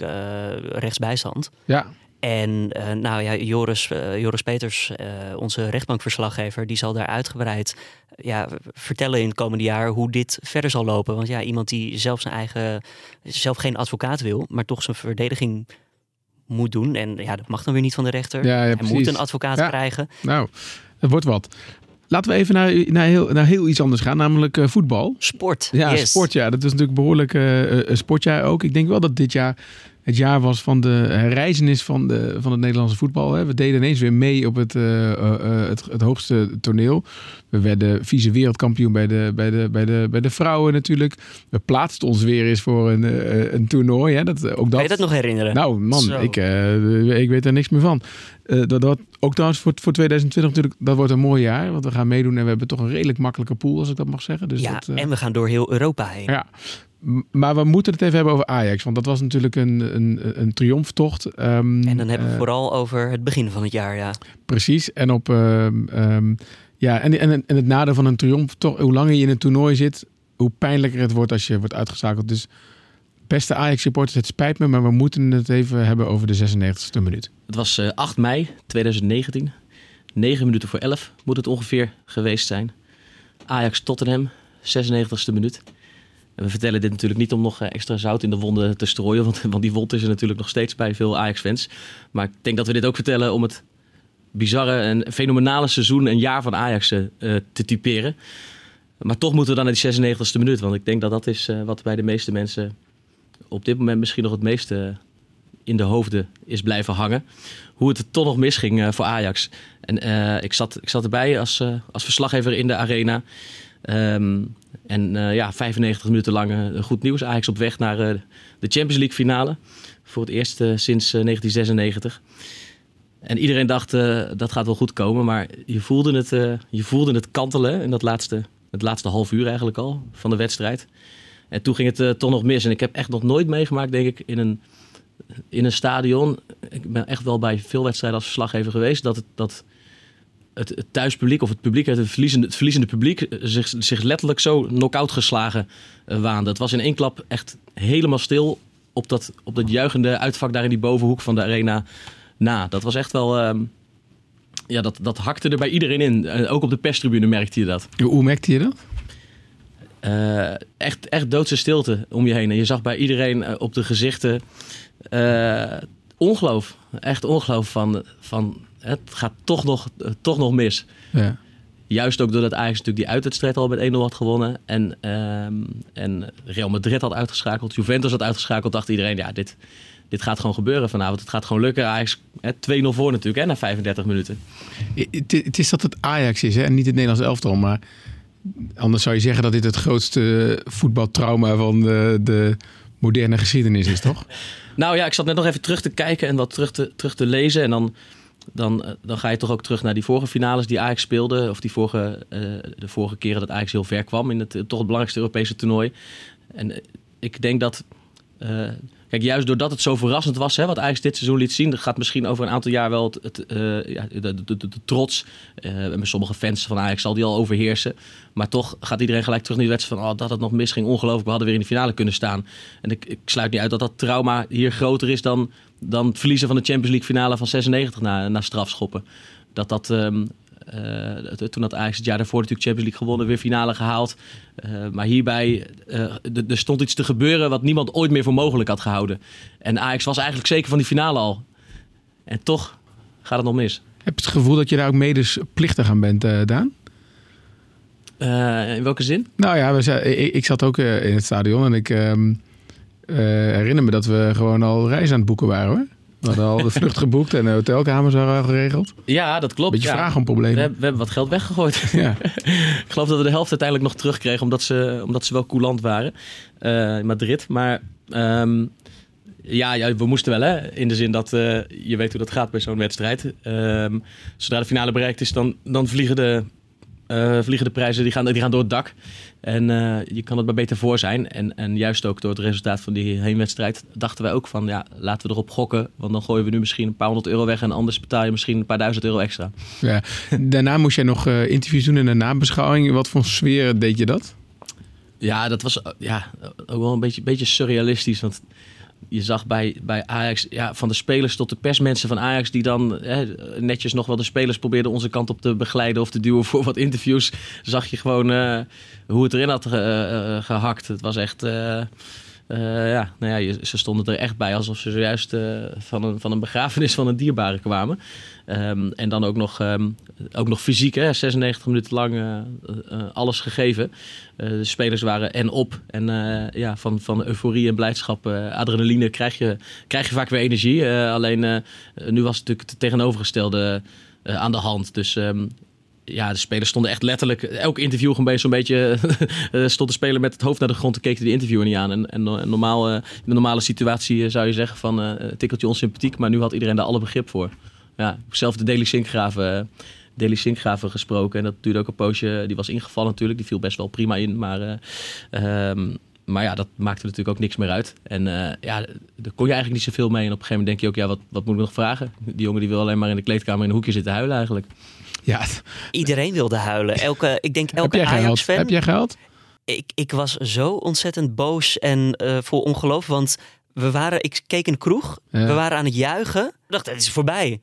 rechtsbijstand. Ja. En uh, nou ja, Joris, uh, Joris Peters, uh, onze rechtbankverslaggever, die zal daar uitgebreid ja, vertellen in het komende jaar hoe dit verder zal lopen. Want ja, iemand die zelf zijn eigen, zelf geen advocaat wil, maar toch zijn verdediging moet doen. En ja, dat mag dan weer niet van de rechter. Ja, ja, Hij moet een advocaat ja. krijgen. Nou, het wordt wat. laten we even naar, naar, heel, naar heel iets anders gaan, namelijk uh, voetbal. Sport. Ja, yes. sport. Ja, dat is natuurlijk behoorlijk uh, sportjaar ook. Ik denk wel dat dit jaar het jaar was van de herreizenis van, de, van het Nederlandse voetbal. Hè. We deden ineens weer mee op het, uh, uh, het, het, hoogste toneel. We werden vice wereldkampioen bij de, bij, de, bij, de, bij de vrouwen natuurlijk. We plaatsten ons weer eens voor een, uh, een toernooi. Hè. Dat, ook dat... Kan je dat nog herinneren? Nou man, ik, ik weet er niks meer van. dat, dat, ook trouwens voor, voor 2020 natuurlijk, dat wordt een mooi jaar. Want we gaan meedoen en we hebben toch een redelijk makkelijke pool, als ik dat mag zeggen. Dus ja, dat, en we gaan door heel Europa heen. Ja, maar we moeten het even hebben over Ajax. Want dat was natuurlijk een, een, een triomftocht. Um, en dan hebben we uh, vooral over het begin van het jaar, ja. Precies. En op. Uh, um, ja, en, en, en het nadeel van een triomf, toch, hoe langer je in een toernooi zit, hoe pijnlijker het wordt als je wordt uitgeschakeld. Dus beste Ajax-supporters, het spijt me, maar we moeten het even hebben over de 96e minuut. Het was uh, 8 mei 2019. 9 minuten voor 11 moet het ongeveer geweest zijn. Ajax-Tottenham, 96e minuut. We vertellen dit natuurlijk niet om nog extra zout in de wonden te strooien, want, want die wond is er natuurlijk nog steeds bij veel Ajax-fans. Maar ik denk dat we dit ook vertellen om het bizarre en fenomenale seizoen en jaar van Ajax uh, te typeren. Maar toch moeten we dan naar die 96e minuut, want ik denk dat dat is uh, wat bij de meeste mensen op dit moment misschien nog het meeste in de hoofden is blijven hangen. Hoe het toch nog misging uh, voor Ajax. En ik, zat, ik zat erbij als, als verslaggever in de arena. Um, en uh, ja, 95 minuten lang uh, goed nieuws. Ajax op weg naar uh, de Champions League finale. Voor het eerst sinds 1996. En iedereen dacht, dat gaat wel goed komen. Maar je voelde het, je voelde het kantelen in dat laatste, het laatste half uur eigenlijk al van de wedstrijd. En toen ging het toch nog mis. En ik heb echt nog nooit meegemaakt, denk ik, in een, in een stadion. Ik ben echt wel bij veel wedstrijden als verslaggever geweest. Dat het... Dat, het, het thuispubliek of het publiek, het verliezende, het verliezende publiek, zich, zich letterlijk zo knock-out geslagen uh, waande. Het was in één klap echt helemaal stil op dat, op dat juichende uitvak daar in die bovenhoek van de arena na. Dat was echt wel. Uh, ja, dat, dat hakte er bij iedereen in. Uh, ook op de perstribune merkte je dat. Hoe merkte je dat? Uh, echt, echt doodse stilte om je heen. En je zag bij iedereen op de gezichten ongeloof. Echt ongeloof van, van het gaat toch nog, toch nog mis. Ja. Juist ook doordat Ajax natuurlijk die uitwedstrijd al met 1-0 had gewonnen. En, um, en Real Madrid had uitgeschakeld. Juventus had uitgeschakeld. Dacht iedereen, ja, dit, dit gaat gewoon gebeuren vanavond. Het gaat gewoon lukken. Ajax 2-0 voor natuurlijk, hè, na 35 minuten. Het, het is dat het Ajax is, hè, en niet het Nederlands elftal. Maar anders zou je zeggen dat dit het grootste voetbaltrauma van de, de moderne geschiedenis is, toch? nou ja, ik zat net nog even terug te kijken en wat terug te, terug te lezen. En dan dan, dan ga je toch ook terug naar die vorige finales die Ajax speelde. Of die vorige, uh, de vorige keren dat Ajax heel ver kwam in het toch het belangrijkste Europese toernooi. En ik denk dat. Kijk, juist doordat het zo verrassend was, hè, wat Ajax dit seizoen liet zien, gaat misschien over een aantal jaar wel het, ja, de, trots. en sommige fans van Ajax zal die al overheersen. Maar toch gaat iedereen gelijk terug naar die wedstrijd van oh, dat het nog misging. Ongelooflijk, we hadden weer in de finale kunnen staan. En ik, ik sluit niet uit dat dat trauma hier groter is dan dan het verliezen van de Champions League finale van 96 na, na strafschoppen. Dat dat, um, uh, toen had Ajax het jaar daarvoor natuurlijk Champions League gewonnen, weer finale gehaald. Uh, maar hierbij, uh, er stond iets te gebeuren wat niemand ooit meer voor mogelijk had gehouden. En Ajax was eigenlijk zeker van die finale al. En toch gaat het nog mis. Heb je het gevoel dat je daar ook medesplichtig aan bent, Daan? in welke zin? Nou ja, we, ik, ik zat ook in het stadion en ik... Um uh, herinner me dat we gewoon al reizen aan het boeken waren hoor. We hadden al de vlucht geboekt en de hotelkamers waren al geregeld. Ja, dat klopt. Beetje ja. vraag om problemen. We, we, hebben wat geld weggegooid. Ja. ik geloof dat we de helft uiteindelijk nog terugkregen, omdat ze, omdat ze wel coulant waren uh, in Madrid. Maar um, ja, ja, we moesten wel, hè? In de zin dat uh, je weet hoe dat gaat bij zo'n wedstrijd. Um, zodra de finale bereikt is, dan, dan vliegen, de, uh, vliegen de prijzen die gaan, die gaan door het dak. En uh, je kan het maar beter voor zijn. En, en juist ook door het resultaat van die heenwedstrijd dachten wij ook van ja, laten we erop gokken. Want dan gooien we nu misschien een paar honderd euro weg en anders betaal je misschien een paar duizend euro extra. Ja. Daarna moest jij nog uh, interviews doen in een nabeschouwing. Wat voor sfeer deed je dat? Ja, dat was ja, ook wel een beetje, beetje surrealistisch. Want je zag bij, bij Ajax, ja, van de spelers tot de persmensen van Ajax, die dan hè, netjes nog wel de spelers probeerden onze kant op te begeleiden of te duwen voor wat interviews, zag je gewoon uh, hoe het erin had ge, uh, gehakt. Het was echt, Eh, ja, nou ja, ze stonden er echt bij alsof ze zojuist eh, van, een, van een begrafenis van een dierbare kwamen. Ehm, en dan ook nog, ehm, ook nog fysiek, hè, 96 minuten lang eh, eh, alles gegeven. Eh, de spelers waren en op. En eh, ja, van, van euforie en blijdschap, eh, adrenaline krijg je, krijg je vaak weer energie. Eh, alleen eh, nu was het natuurlijk het tegenovergestelde eh, aan de hand. Dus ehm, ja, de spelers stonden echt letterlijk... Elk interview gewoon zo'n beetje... eh, stond de speler met het hoofd naar de grond en keek de interviewer niet aan. En, en, no- en normaal, eh, in de normale situatie eh, zou je zeggen van... eh tikkeltje onsympathiek, maar nu had iedereen daar alle begrip voor. Ja, ik heb zelf de Daily Sinkgraven... eh, Daily Sinkgraven gesproken. En dat duurde ook een poosje. Die was ingevallen natuurlijk. Die viel best wel prima in. Maar, eh, ehm, maar ja, dat maakte natuurlijk ook niks meer uit. En eh, ja, daar kon je eigenlijk niet zoveel mee. En op een gegeven moment denk je ook, ja, wat, wat moet ik nog vragen? Die jongen die wil alleen maar in de kleedkamer in een hoekje zitten huilen eigenlijk. Ja, Iedereen wilde huilen. Elke, ik denk heb elke? Ajax-fan. Heb jij gehuild? Ik, ik was zo ontzettend boos en eh, vol ongeloof. Want we waren, ik keek in de kroeg. Ja. We waren aan het juichen. Ik dacht, het is voorbij.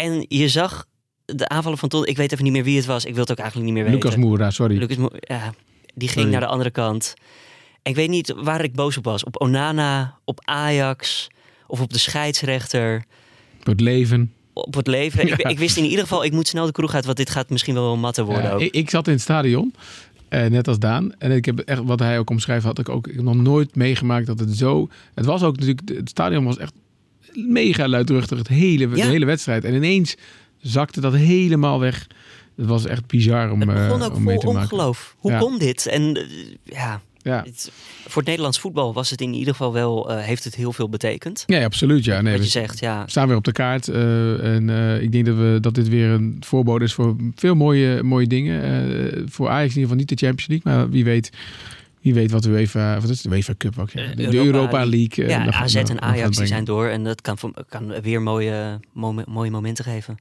En je zag de aanvallen van Ton. Ik weet even niet meer wie het was. Ik wil het ook eigenlijk niet meer weten. Lucas Moura, sorry. Lucas Mo- ja, die ging Sorry. naar de andere kant. En ik weet niet waar ik boos op was. Op Onana, op Ajax of op de scheidsrechter. Voor het leven. Op het leven. Ik, ik wist in ieder geval, ik moet snel de kroeg uit, want dit gaat misschien wel matten worden Ja, ook. ik, ik zat in het stadion, eh, net als Daan. En ik heb echt, wat hij ook omschrijft, had ik ook ik heb nog nooit meegemaakt dat het zo... Het was ook natuurlijk, het stadion was echt mega luidruchtig, het hele, Ja. de hele wedstrijd. En ineens zakte dat helemaal weg. Het was echt bizar om, Het eh, begon ook om mee vol te maken. ongeloof. Hoe Ja. kon dit? En eh, ja, Ja. het- voor het Nederlands voetbal was het in ieder geval wel, eh, heeft het heel veel betekend. Ja, absoluut. Ja. Nee, Wat we je zegt, ja. staan weer op de kaart. eh, en eh, ik denk dat, we, dat dit weer een voorbode is voor veel mooie, mooie dingen. Eh, voor Ajax in ieder geval niet de Champions League. Maar wie weet, wie weet wat de UEFA... Wat is het? de UEFA Cup ook? Ja. Eh, De, Europa Europa League. eh, Ja, AZ en Ajax die zijn door en dat kan, kan weer mooie, mo- mooie momenten geven.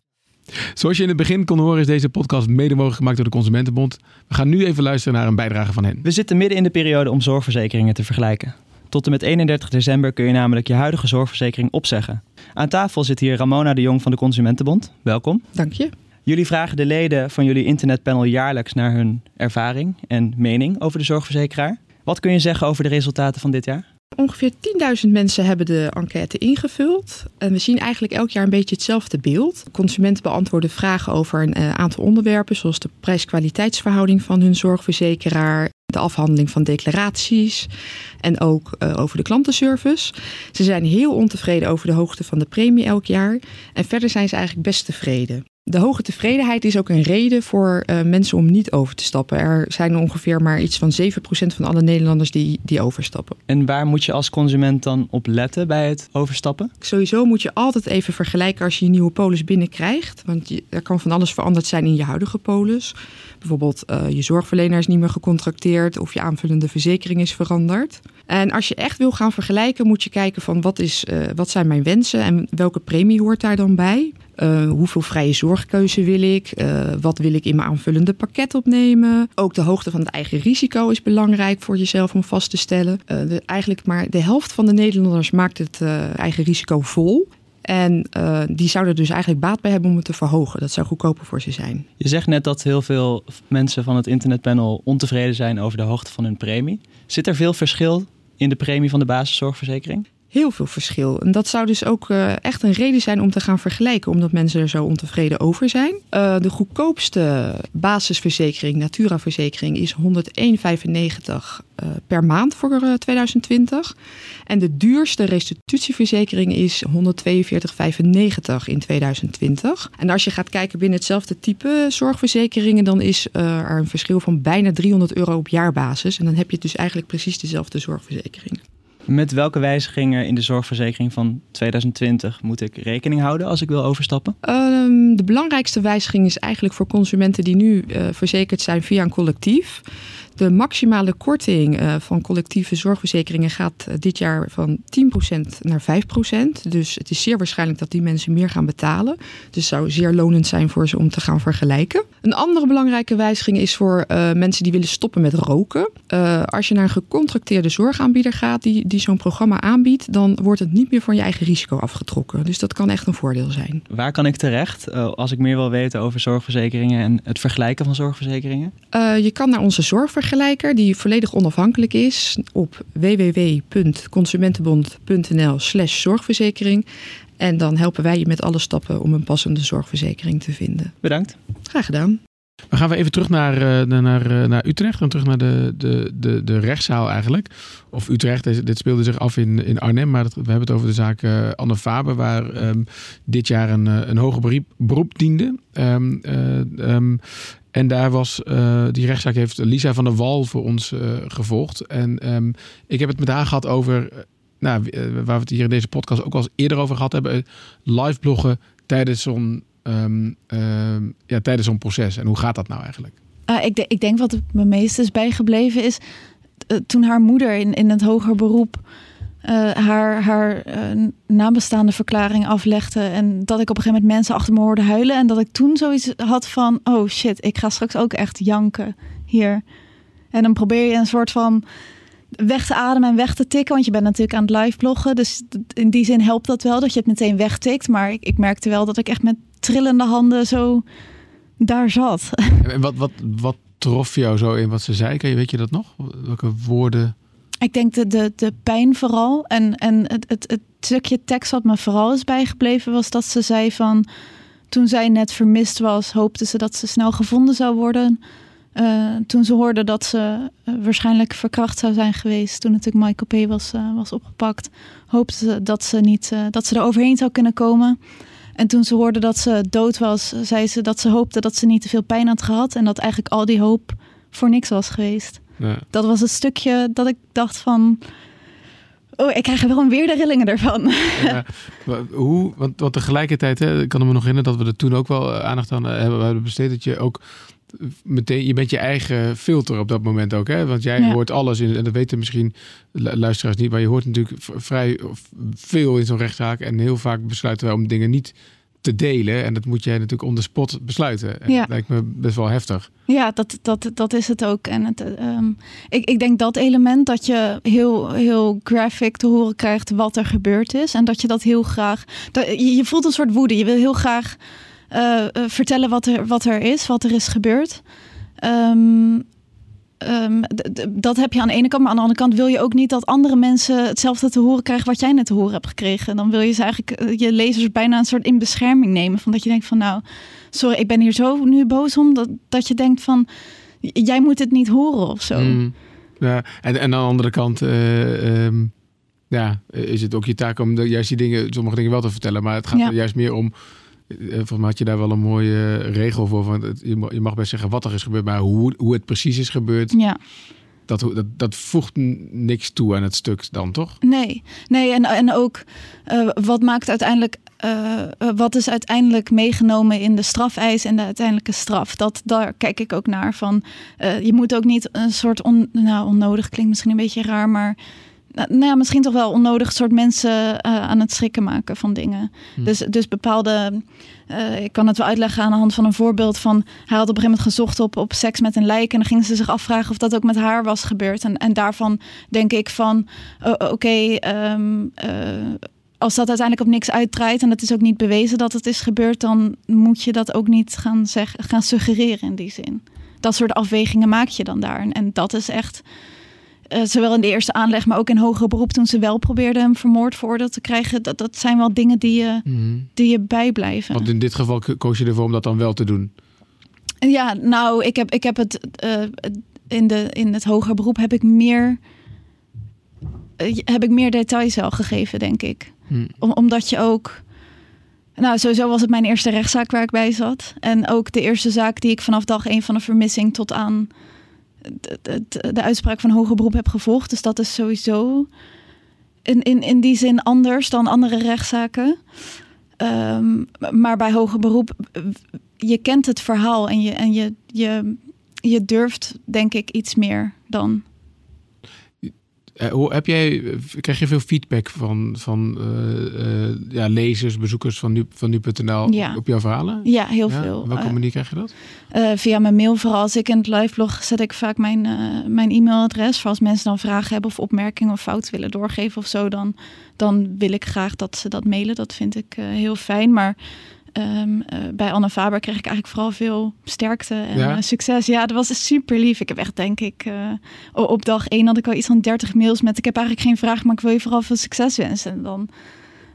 Zoals je in het begin kon horen is deze podcast mede mogelijk gemaakt door de Consumentenbond. We gaan nu even luisteren naar een bijdrage van hen. We zitten midden in de periode om zorgverzekeringen te vergelijken. Tot en met 31 december kun je namelijk je huidige zorgverzekering opzeggen. Aan tafel zit hier Ramona de Jong van de Consumentenbond. Welkom. Dank je. Jullie vragen de leden van jullie internetpanel jaarlijks naar hun ervaring en mening over de zorgverzekeraar. Wat kun je zeggen over de resultaten van dit jaar? Ongeveer 10.000 mensen hebben de enquête ingevuld. En we zien eigenlijk elk jaar een beetje hetzelfde beeld. Consumenten beantwoorden vragen over een eh, aantal onderwerpen, zoals de prijs-kwaliteitsverhouding van hun zorgverzekeraar, de afhandeling van declaraties en ook eh, over de klantenservice. Ze zijn heel ontevreden over de hoogte van de premie elk jaar. En verder zijn ze eigenlijk best tevreden. De hoge tevredenheid is ook een reden voor eh, mensen om niet over te stappen. Er zijn ongeveer maar iets van 7% van alle Nederlanders die, die overstappen. En waar moet je als consument dan op letten bij het overstappen? Sowieso moet je altijd even vergelijken als je je nieuwe polis binnenkrijgt. Want je, er kan van alles veranderd zijn in je huidige polis. Bijvoorbeeld eh, je zorgverlener is niet meer gecontracteerd of je aanvullende verzekering is veranderd. En als je echt wil gaan vergelijken, moet je kijken van wat, is, eh, wat zijn mijn wensen en welke premie hoort daar dan bij. Eh, hoeveel vrije zorgkeuze wil ik? Eh, wat wil ik in mijn aanvullende pakket opnemen? Ook de hoogte van het eigen risico is belangrijk voor jezelf om vast te stellen. Eh, eigenlijk maar de helft van de Nederlanders maakt het eigen risico vol. En die zouden er dus eigenlijk baat bij hebben om het te verhogen. Dat zou goedkoper voor ze zijn. Je zegt net dat heel veel mensen van het internetpanel ontevreden zijn over de hoogte van hun premie. Zit er veel verschil in de premie van de basiszorgverzekering? Heel veel verschil. En dat zou dus ook eh, echt een reden zijn om te gaan vergelijken, omdat mensen er zo ontevreden over zijn. Eh, de goedkoopste basisverzekering, Natura-verzekering, is 101,95 eh, per maand voor eh, 2020. En de duurste restitutieverzekering is 142,95 in 2020. En als je gaat kijken binnen hetzelfde type zorgverzekeringen, dan is er een verschil van bijna 300 euro op jaarbasis. En dan heb je dus eigenlijk precies dezelfde zorgverzekering. Met welke wijzigingen in de zorgverzekering van 2020 moet ik rekening houden als ik wil overstappen? Ehm, de belangrijkste wijziging is eigenlijk voor consumenten die nu eh, verzekerd zijn via een collectief. De maximale korting eh, van collectieve zorgverzekeringen gaat eh, dit jaar van 10% naar 5%. Dus het is zeer waarschijnlijk dat die mensen meer gaan betalen. Dus het zou zeer lonend zijn voor ze om te gaan vergelijken. Een andere belangrijke wijziging is voor eh, mensen die willen stoppen met roken. Als je naar een gecontracteerde zorgaanbieder gaat die, die zo'n programma aanbiedt, dan wordt het niet meer van je eigen risico afgetrokken. Dus dat kan echt een voordeel zijn. Waar kan ik terecht als ik meer wil weten over zorgverzekeringen en het vergelijken van zorgverzekeringen? Je kan naar onze zorgvergelijking vergelijker die volledig onafhankelijk is op www.consumentenbond.nl slash zorgverzekering. En dan helpen wij je met alle stappen om een passende zorgverzekering te vinden. Bedankt. Graag gedaan. We gaan we even terug naar, uh, naar, uh, naar Utrecht en terug naar de, de, de, de rechtszaal eigenlijk. Of Utrecht, dit, dit speelde zich af in, in Arnhem, maar dat, we hebben het over de zaak uh, Anne Faber, waar um, dit jaar een, een hoger beroep, beroep diende. Um, um, en daar was, die rechtszaak heeft Lisa van der Wal voor ons gevolgd. En ik heb het met haar gehad over, nou, waar we het hier in deze podcast ook al eens eerder over gehad hebben, live bloggen tijdens zo'n Um, um, ja, tijdens zo'n proces. En hoe gaat dat nou eigenlijk? Ik, ik, denk wat me meest is bijgebleven is toen haar moeder in, in het hoger beroep uh, haar, haar nabestaande verklaring aflegde. En dat ik op een gegeven moment mensen achter me hoorde huilen. En dat ik toen zoiets had van: oh shit, ik ga straks ook echt janken hier. En dan probeer je een soort van weg te ademen en weg te tikken. Want je bent natuurlijk aan het live bloggen. Dus in die zin helpt dat wel dat je het meteen wegtikt. Maar ik, ik merkte wel dat ik echt met trillende handen zo daar zat. En wat, wat, wat trof jou zo in wat ze zei? Weet je dat nog? Welke woorden? Ik denk de, de, de pijn vooral. En, en het, het, het stukje tekst wat me vooral is bijgebleven was dat ze zei van... Toen zij net vermist was, hoopte ze dat ze snel gevonden zou worden. Uh, toen ze hoorde dat ze uh, waarschijnlijk verkracht zou zijn geweest, toen natuurlijk Michael P. was, uh, was opgepakt, hoopte ze dat ze, niet, dat ze er overheen zou kunnen komen. En toen ze hoorde dat ze dood was, zei ze dat ze hoopte dat ze niet te veel pijn had gehad. En dat eigenlijk al die hoop voor niks was geweest. Ja. Dat was het stukje dat ik dacht van. Oh, ik krijg er wel een weer de rillingen ervan. Ja, hoe, want, want tegelijkertijd, hè, ik kan me nog herinneren dat we er toen ook wel eh, aandacht aan eh, hebben besteed. Dat je ook meteen, je bent je eigen filter op dat moment ook. Hè? Want jij ja. hoort alles in, en dat weten misschien luisteraars niet, maar je hoort natuurlijk vrij veel in zo'n rechtszaak. En heel vaak besluiten wij om dingen niet te delen. En dat moet jij natuurlijk on the spot besluiten. En ja. dat lijkt me best wel heftig. Ja, dat, dat, dat is het ook. En het, um, ik, ik denk dat element dat je heel, heel graphic te horen krijgt wat er gebeurd is. En dat je dat heel graag. Dat, je, je voelt een soort woede. Je wil heel graag uh, uh, vertellen wat er, wat er is, wat er is gebeurd. Um, um, dat heb je aan de ene kant, maar aan de andere kant wil je ook niet dat andere mensen hetzelfde te horen krijgen wat jij net te horen hebt gekregen. Dan wil je ze eigenlijk eh, je lezers bijna een soort in bescherming nemen. Van dat je denkt van nou, sorry, ik ben hier zo nu boos om. Dat, dat je denkt van jij moet het niet horen of zo. Mm, ja, en, en aan de andere kant. Uh, um, ja, is het ook je taak om juist die dingen, sommige dingen wel te vertellen. Maar het gaat ja. er juist meer om eh, volgens mij had je daar wel een mooie regel voor. Van je mag best zeggen wat er is gebeurd, maar hoe, hoe het precies is gebeurd. Ja. Dat, dat, dat voegt niks toe aan het stuk dan, toch? Nee, nee en, en ook uh, wat maakt uiteindelijk, uh, wat is uiteindelijk meegenomen in de strafeis en de uiteindelijke straf? Dat, daar kijk ik ook naar. Van, uh, je moet ook niet een soort, on, nou onnodig klinkt misschien een beetje raar, maar nou ja, misschien toch wel onnodig soort mensen uh, aan het schrikken maken van dingen. Hm. Dus, dus bepaalde, uh, ik kan het wel uitleggen aan de hand van een voorbeeld van, hij had op een gegeven moment gezocht op, op seks met een lijk en dan gingen ze zich afvragen of dat ook met haar was gebeurd. En, en daarvan denk ik van, uh, oké, okay, um, als dat uiteindelijk op niks uitdraait en het is ook niet bewezen dat het is gebeurd, dan moet je dat ook niet gaan, zeg, gaan suggereren in die zin. Dat soort afwegingen maak je dan daar. En, en dat is echt uh, zowel in de eerste aanleg, maar ook in hoger beroep toen ze wel probeerden hem vermoord veroordeeld te krijgen. Dat, dat zijn wel dingen die je, mm. die je bijblijven. Want in dit geval koos je ervoor om dat dan wel te doen? Ja, nou, ik heb, ik heb het uh, in, de, in het hoger beroep heb ik meer, uh, heb ik meer details al gegeven, denk ik. Mm. Om, omdat je ook. Nou, sowieso was het mijn eerste rechtszaak waar ik bij zat. En ook de eerste zaak die ik vanaf dag één van de vermissing tot aan de, de, de, uitspraak van hoger beroep heb gevolgd. Dus dat is sowieso in, in, in die zin anders dan andere rechtszaken. Um, maar bij hoger beroep, je kent het verhaal en je, en je, je, je durft, denk ik, iets meer dan hoe, heb jij, krijg je veel feedback van, van uh, uh, ja, lezers, bezoekers van, nu, van nu.nl ja. op jouw verhalen? Ja, heel ja? veel. Op welke manier krijg je dat? via mijn mail vooral. Als ik in het liveblog zet ik vaak mijn, mijn e-mailadres. Voor als mensen dan vragen hebben of opmerkingen of fouten willen doorgeven of zo. Dan, dan wil ik graag dat ze dat mailen. Dat vind ik heel fijn. Maar ehm, eh, bij Anne Faber kreeg ik eigenlijk vooral veel sterkte en Ja? eh, succes. Ja, dat was super lief. Ik heb echt, denk ik, eh, op dag één had ik al iets van 30 mails met ik heb eigenlijk geen vraag, maar ik wil je vooral veel succes wensen. En dan,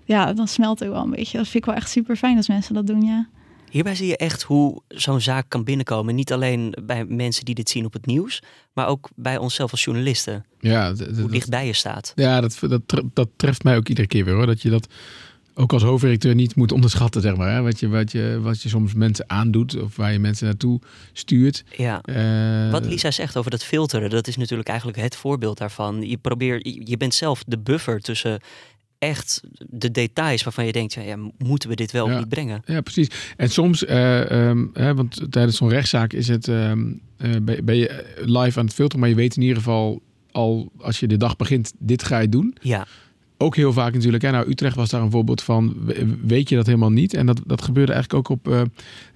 ja, dan smelt het wel een beetje. Dat vind ik wel echt super fijn als mensen dat doen, ja. Hierbij zie je echt hoe zo'n zaak kan binnenkomen. Niet alleen bij mensen die dit zien op het nieuws, maar ook bij onszelf als journalisten. Ja, Hoe dichtbij je staat. Ja, dat, dat, dat treft mij ook iedere keer weer hoor. Dat je dat ook als hoofdredacteur niet moet onderschatten, zeg maar. Hè? Wat, je, wat, je, wat je soms mensen aandoet of waar je mensen naartoe stuurt. Ja. Eh, Wat Lisa zegt over dat filteren, dat is natuurlijk eigenlijk het voorbeeld daarvan. Je probeert, je- bent zelf de buffer tussen echt de details waarvan je denkt, ja, ja, moeten we dit wel Ja. of niet brengen? Ja, precies. En soms, eh, ehm, hè, want tijdens zo'n rechtszaak is het, ehm, eh, ben, ben je live aan het filteren, maar je weet in ieder geval al als je de dag begint, dit ga je doen. Ja, Ook heel vaak natuurlijk. Nou, Utrecht was daar een voorbeeld van. We- Weet je dat helemaal niet? En dat, dat gebeurde eigenlijk ook op, eh,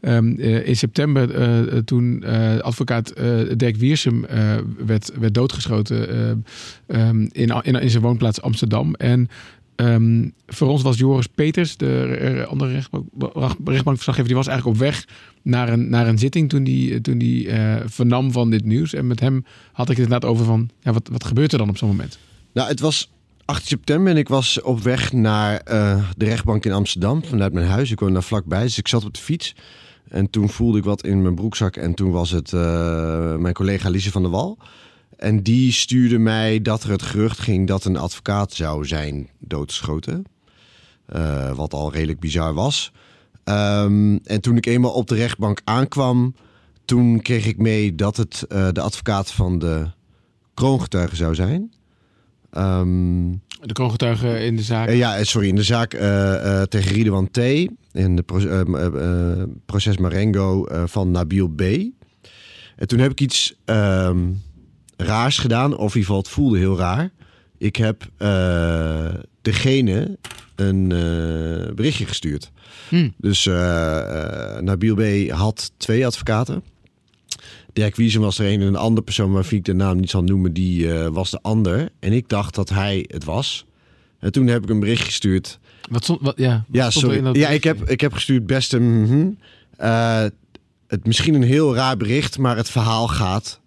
ehm, eh, in september eh, toen advocaat Dirk Wiersum werd, werd doodgeschoten eh, ehm, in, in, in zijn woonplaats Amsterdam. En ehm, voor ons was Joris Peters, de andere rechtbank, rechtbankverslaggever, die was eigenlijk op weg naar een, naar een zitting toen die, toen die vernam van dit nieuws. En met hem had ik het inderdaad over van, ja, wat, wat gebeurt er dan op zo'n moment? Nou, het was 8 september en ik was op weg naar eh, de rechtbank in Amsterdam vanuit mijn huis. Ik woonde daar vlakbij, dus ik zat op de fiets. En toen voelde ik wat in mijn broekzak en toen was het eh, mijn collega Lise van der Wal. En die stuurde mij dat er het gerucht ging dat een advocaat zou zijn doodgeschoten. Eh, wat al redelijk bizar was. Ehm, en toen ik eenmaal op de rechtbank aankwam, toen kreeg ik mee dat het de advocaat van de kroongetuige zou zijn. Ehm, De kroongetuige in de zaak. eh, ja, eh, sorry, in de zaak eh, tegen Ridwan T. In de pro- eh, eh, eh, proces Marengo van Nabil B. En toen heb ik iets ehm, raars gedaan, of in ieder geval het voelde heel raar. Ik heb eh, degene een berichtje gestuurd. Hm. Dus eh, Nabil B. had twee advocaten. Dirk Wiesem was er een en een andere persoon waarvan ik de naam niet zal noemen, die eh, was de ander. En ik dacht dat hij het was. En toen heb ik een bericht gestuurd. Wat stond, wat, ja, wat Ja, sorry. in dat Ja, ik heb, ik heb gestuurd beste. mhm. Eh, het misschien een heel raar bericht, maar het verhaal gaat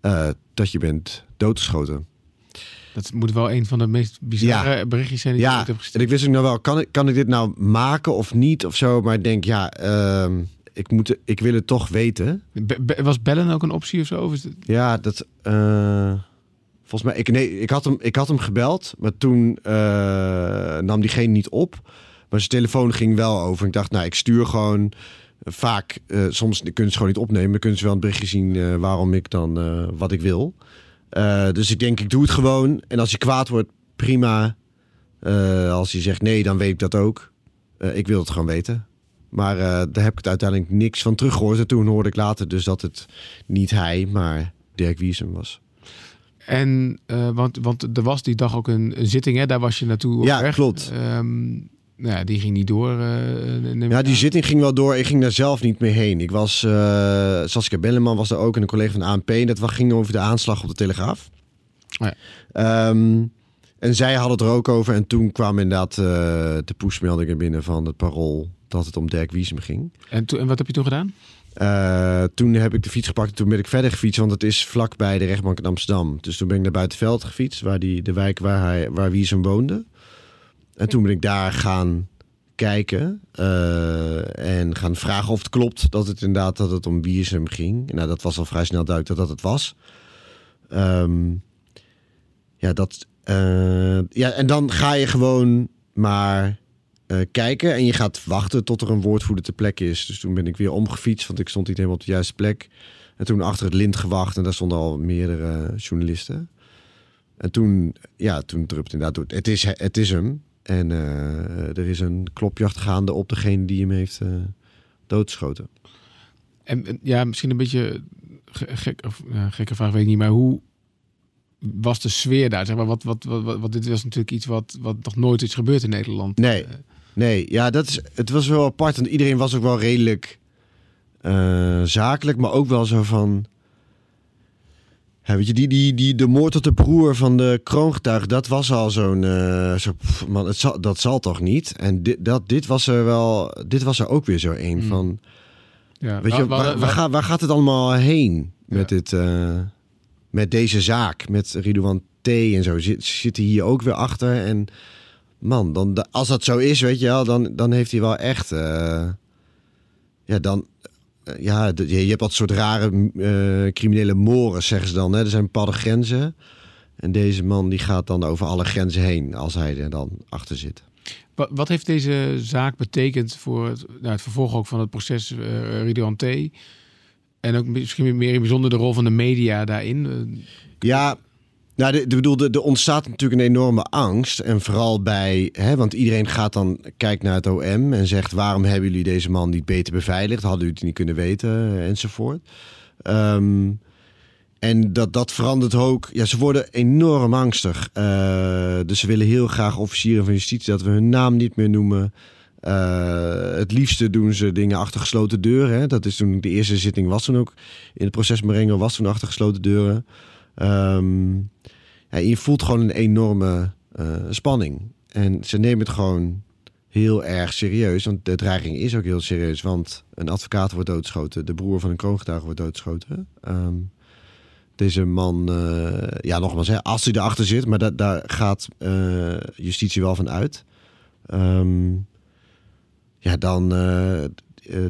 eh, dat je bent doodgeschoten. Dat moet wel een van de meest bizarre berichtjes zijn die je Ja, ooit hebt en gestuurd. ik wist ook nog wel, kan ik, kan ik dit nou maken of niet of zo? Maar ik denk, ja, ehm, ik, moet, ik wil het toch weten. Be- be- was bellen ook een optie of zo? Of is het... Ja, dat. eh, volgens mij, ik, nee, ik, had hem, ik had hem gebeld, maar toen eh, nam diegene niet op. Maar zijn telefoon ging wel over. Ik dacht, nou, ik stuur gewoon. Vaak, eh, soms kunnen ze gewoon niet opnemen. Dan kunnen ze wel een berichtje zien eh, waarom ik dan eh, wat ik wil. Eh, dus ik denk, ik doe het gewoon. En als hij kwaad wordt, prima. Eh, als hij zegt nee, dan weet ik dat ook. Eh, ik wil het gewoon weten. Maar eh, daar heb ik het uiteindelijk niks van teruggehoord. En toen hoorde ik later dus dat het niet hij, maar Dirk Wiesem was. En, eh, want, want er was die dag ook een, een zitting, hè? daar was je naartoe Ja, weg. klopt. Ehm, nou ja, die ging niet door. eh, Ja, die aan. zitting ging wel door. Ik ging daar zelf niet meer heen. Ik was, Saskia Belleman was er ook en een collega van de ANP. En dat ging over de aanslag op de Telegraaf. Oh ja. Ehm, en zij hadden het er ook over. En toen kwamen inderdaad de pushmeldingen binnen van het parool dat het om Dirk Wiesem ging. En, toen- en wat heb je toen gedaan? Eh, toen heb ik de fiets gepakt en toen ben ik verder gefietst, want het is vlakbij de rechtbank in Amsterdam. Dus toen ben ik naar Buitenveld gefietst, waar die, de wijk waar, hij, waar Wiesem woonde. En toen ben ik daar gaan kijken eh, en gaan vragen of het klopt dat het inderdaad dat het om Wiesem ging. Nou, dat was al vrij snel duidelijk dat dat het was. Ehm, ja, dat, eh, ja, en dan ga je gewoon maar eh, kijken. En je gaat wachten tot er een woordvoerder ter plekke is. Dus toen ben ik weer omgefietst, want ik stond niet helemaal op de juiste plek. En toen achter het lint gewacht en daar stonden al meerdere journalisten. En toen, ja, toen drupte inderdaad door. Het is, het is hem. En eh, er is een klopjacht gaande op degene die hem heeft eh, doodgeschoten. En, ja, misschien een beetje ge- gek, of, ja, gekke vraag, weet ik niet. Maar hoe was de sfeer daar? Zeg maar, wat, wat, wat, wat, wat- dit was natuurlijk iets wat, wat nog nooit is gebeurd in Nederland. Nee. Nee, ja, dat is, het was wel apart. Want iedereen was ook wel redelijk eh, zakelijk, maar ook wel zo van. Ja, weet je, die, die, die, de moord op de broer van de kroongetuige, dat was al zo'n... eh, zo, man, het zal, dat zal toch niet? En dit, dat, dit was er wel... Dit was er ook weer zo een Hmm. van... Ja, Weet we- je, waar, waar, gaat, waar gaat het allemaal heen met, Ja. dit, eh, met deze zaak? Met Ridouan T. en zo. Zit, zitten hier ook weer achter. En man, dan, da- als dat zo is, weet je wel, dan, dan heeft hij wel echt... eh, ja, dan... eh, ja, je je hebt dat soort rare eh, criminele moren, zeggen ze dan. Hè? Er zijn bepaalde grenzen. En deze man die gaat dan over alle grenzen heen als hij er dan achter zit. Wat, wat heeft deze zaak betekend voor het, nou, het vervolg ook van het proces Ridouan T? En ook misschien meer in bijzonder de rol van de media daarin. Ja, nou, de, bedoel, de- ontstaat natuurlijk een enorme angst. En vooral bij, hè, want iedereen gaat dan, kijkt naar het OM en zegt: waarom hebben jullie deze man niet beter beveiligd? Hadden jullie het niet kunnen weten? eh, Enzovoort. Ehm, en dat, dat verandert ook. Ja, ze worden enorm angstig. Eh, dus ze willen heel graag officieren van justitie dat we hun naam niet meer noemen. Eh, het liefste doen ze dingen achter gesloten deuren. Hè. Dat is toen de eerste zitting was toen ook in het proces Marengo was toen achter gesloten deuren. Ehm, ja, je voelt gewoon een enorme eh, spanning. En ze nemen het gewoon heel erg serieus. Want de dreiging is ook heel serieus. Want een advocaat wordt doodgeschoten. De broer van een kroongetuige wordt doodgeschoten. Ehm, deze man, eh, ja nogmaals, hè, als hij erachter zit. Maar da- daar gaat eh, justitie wel van uit. Ehm, ja, dan, eh, eh,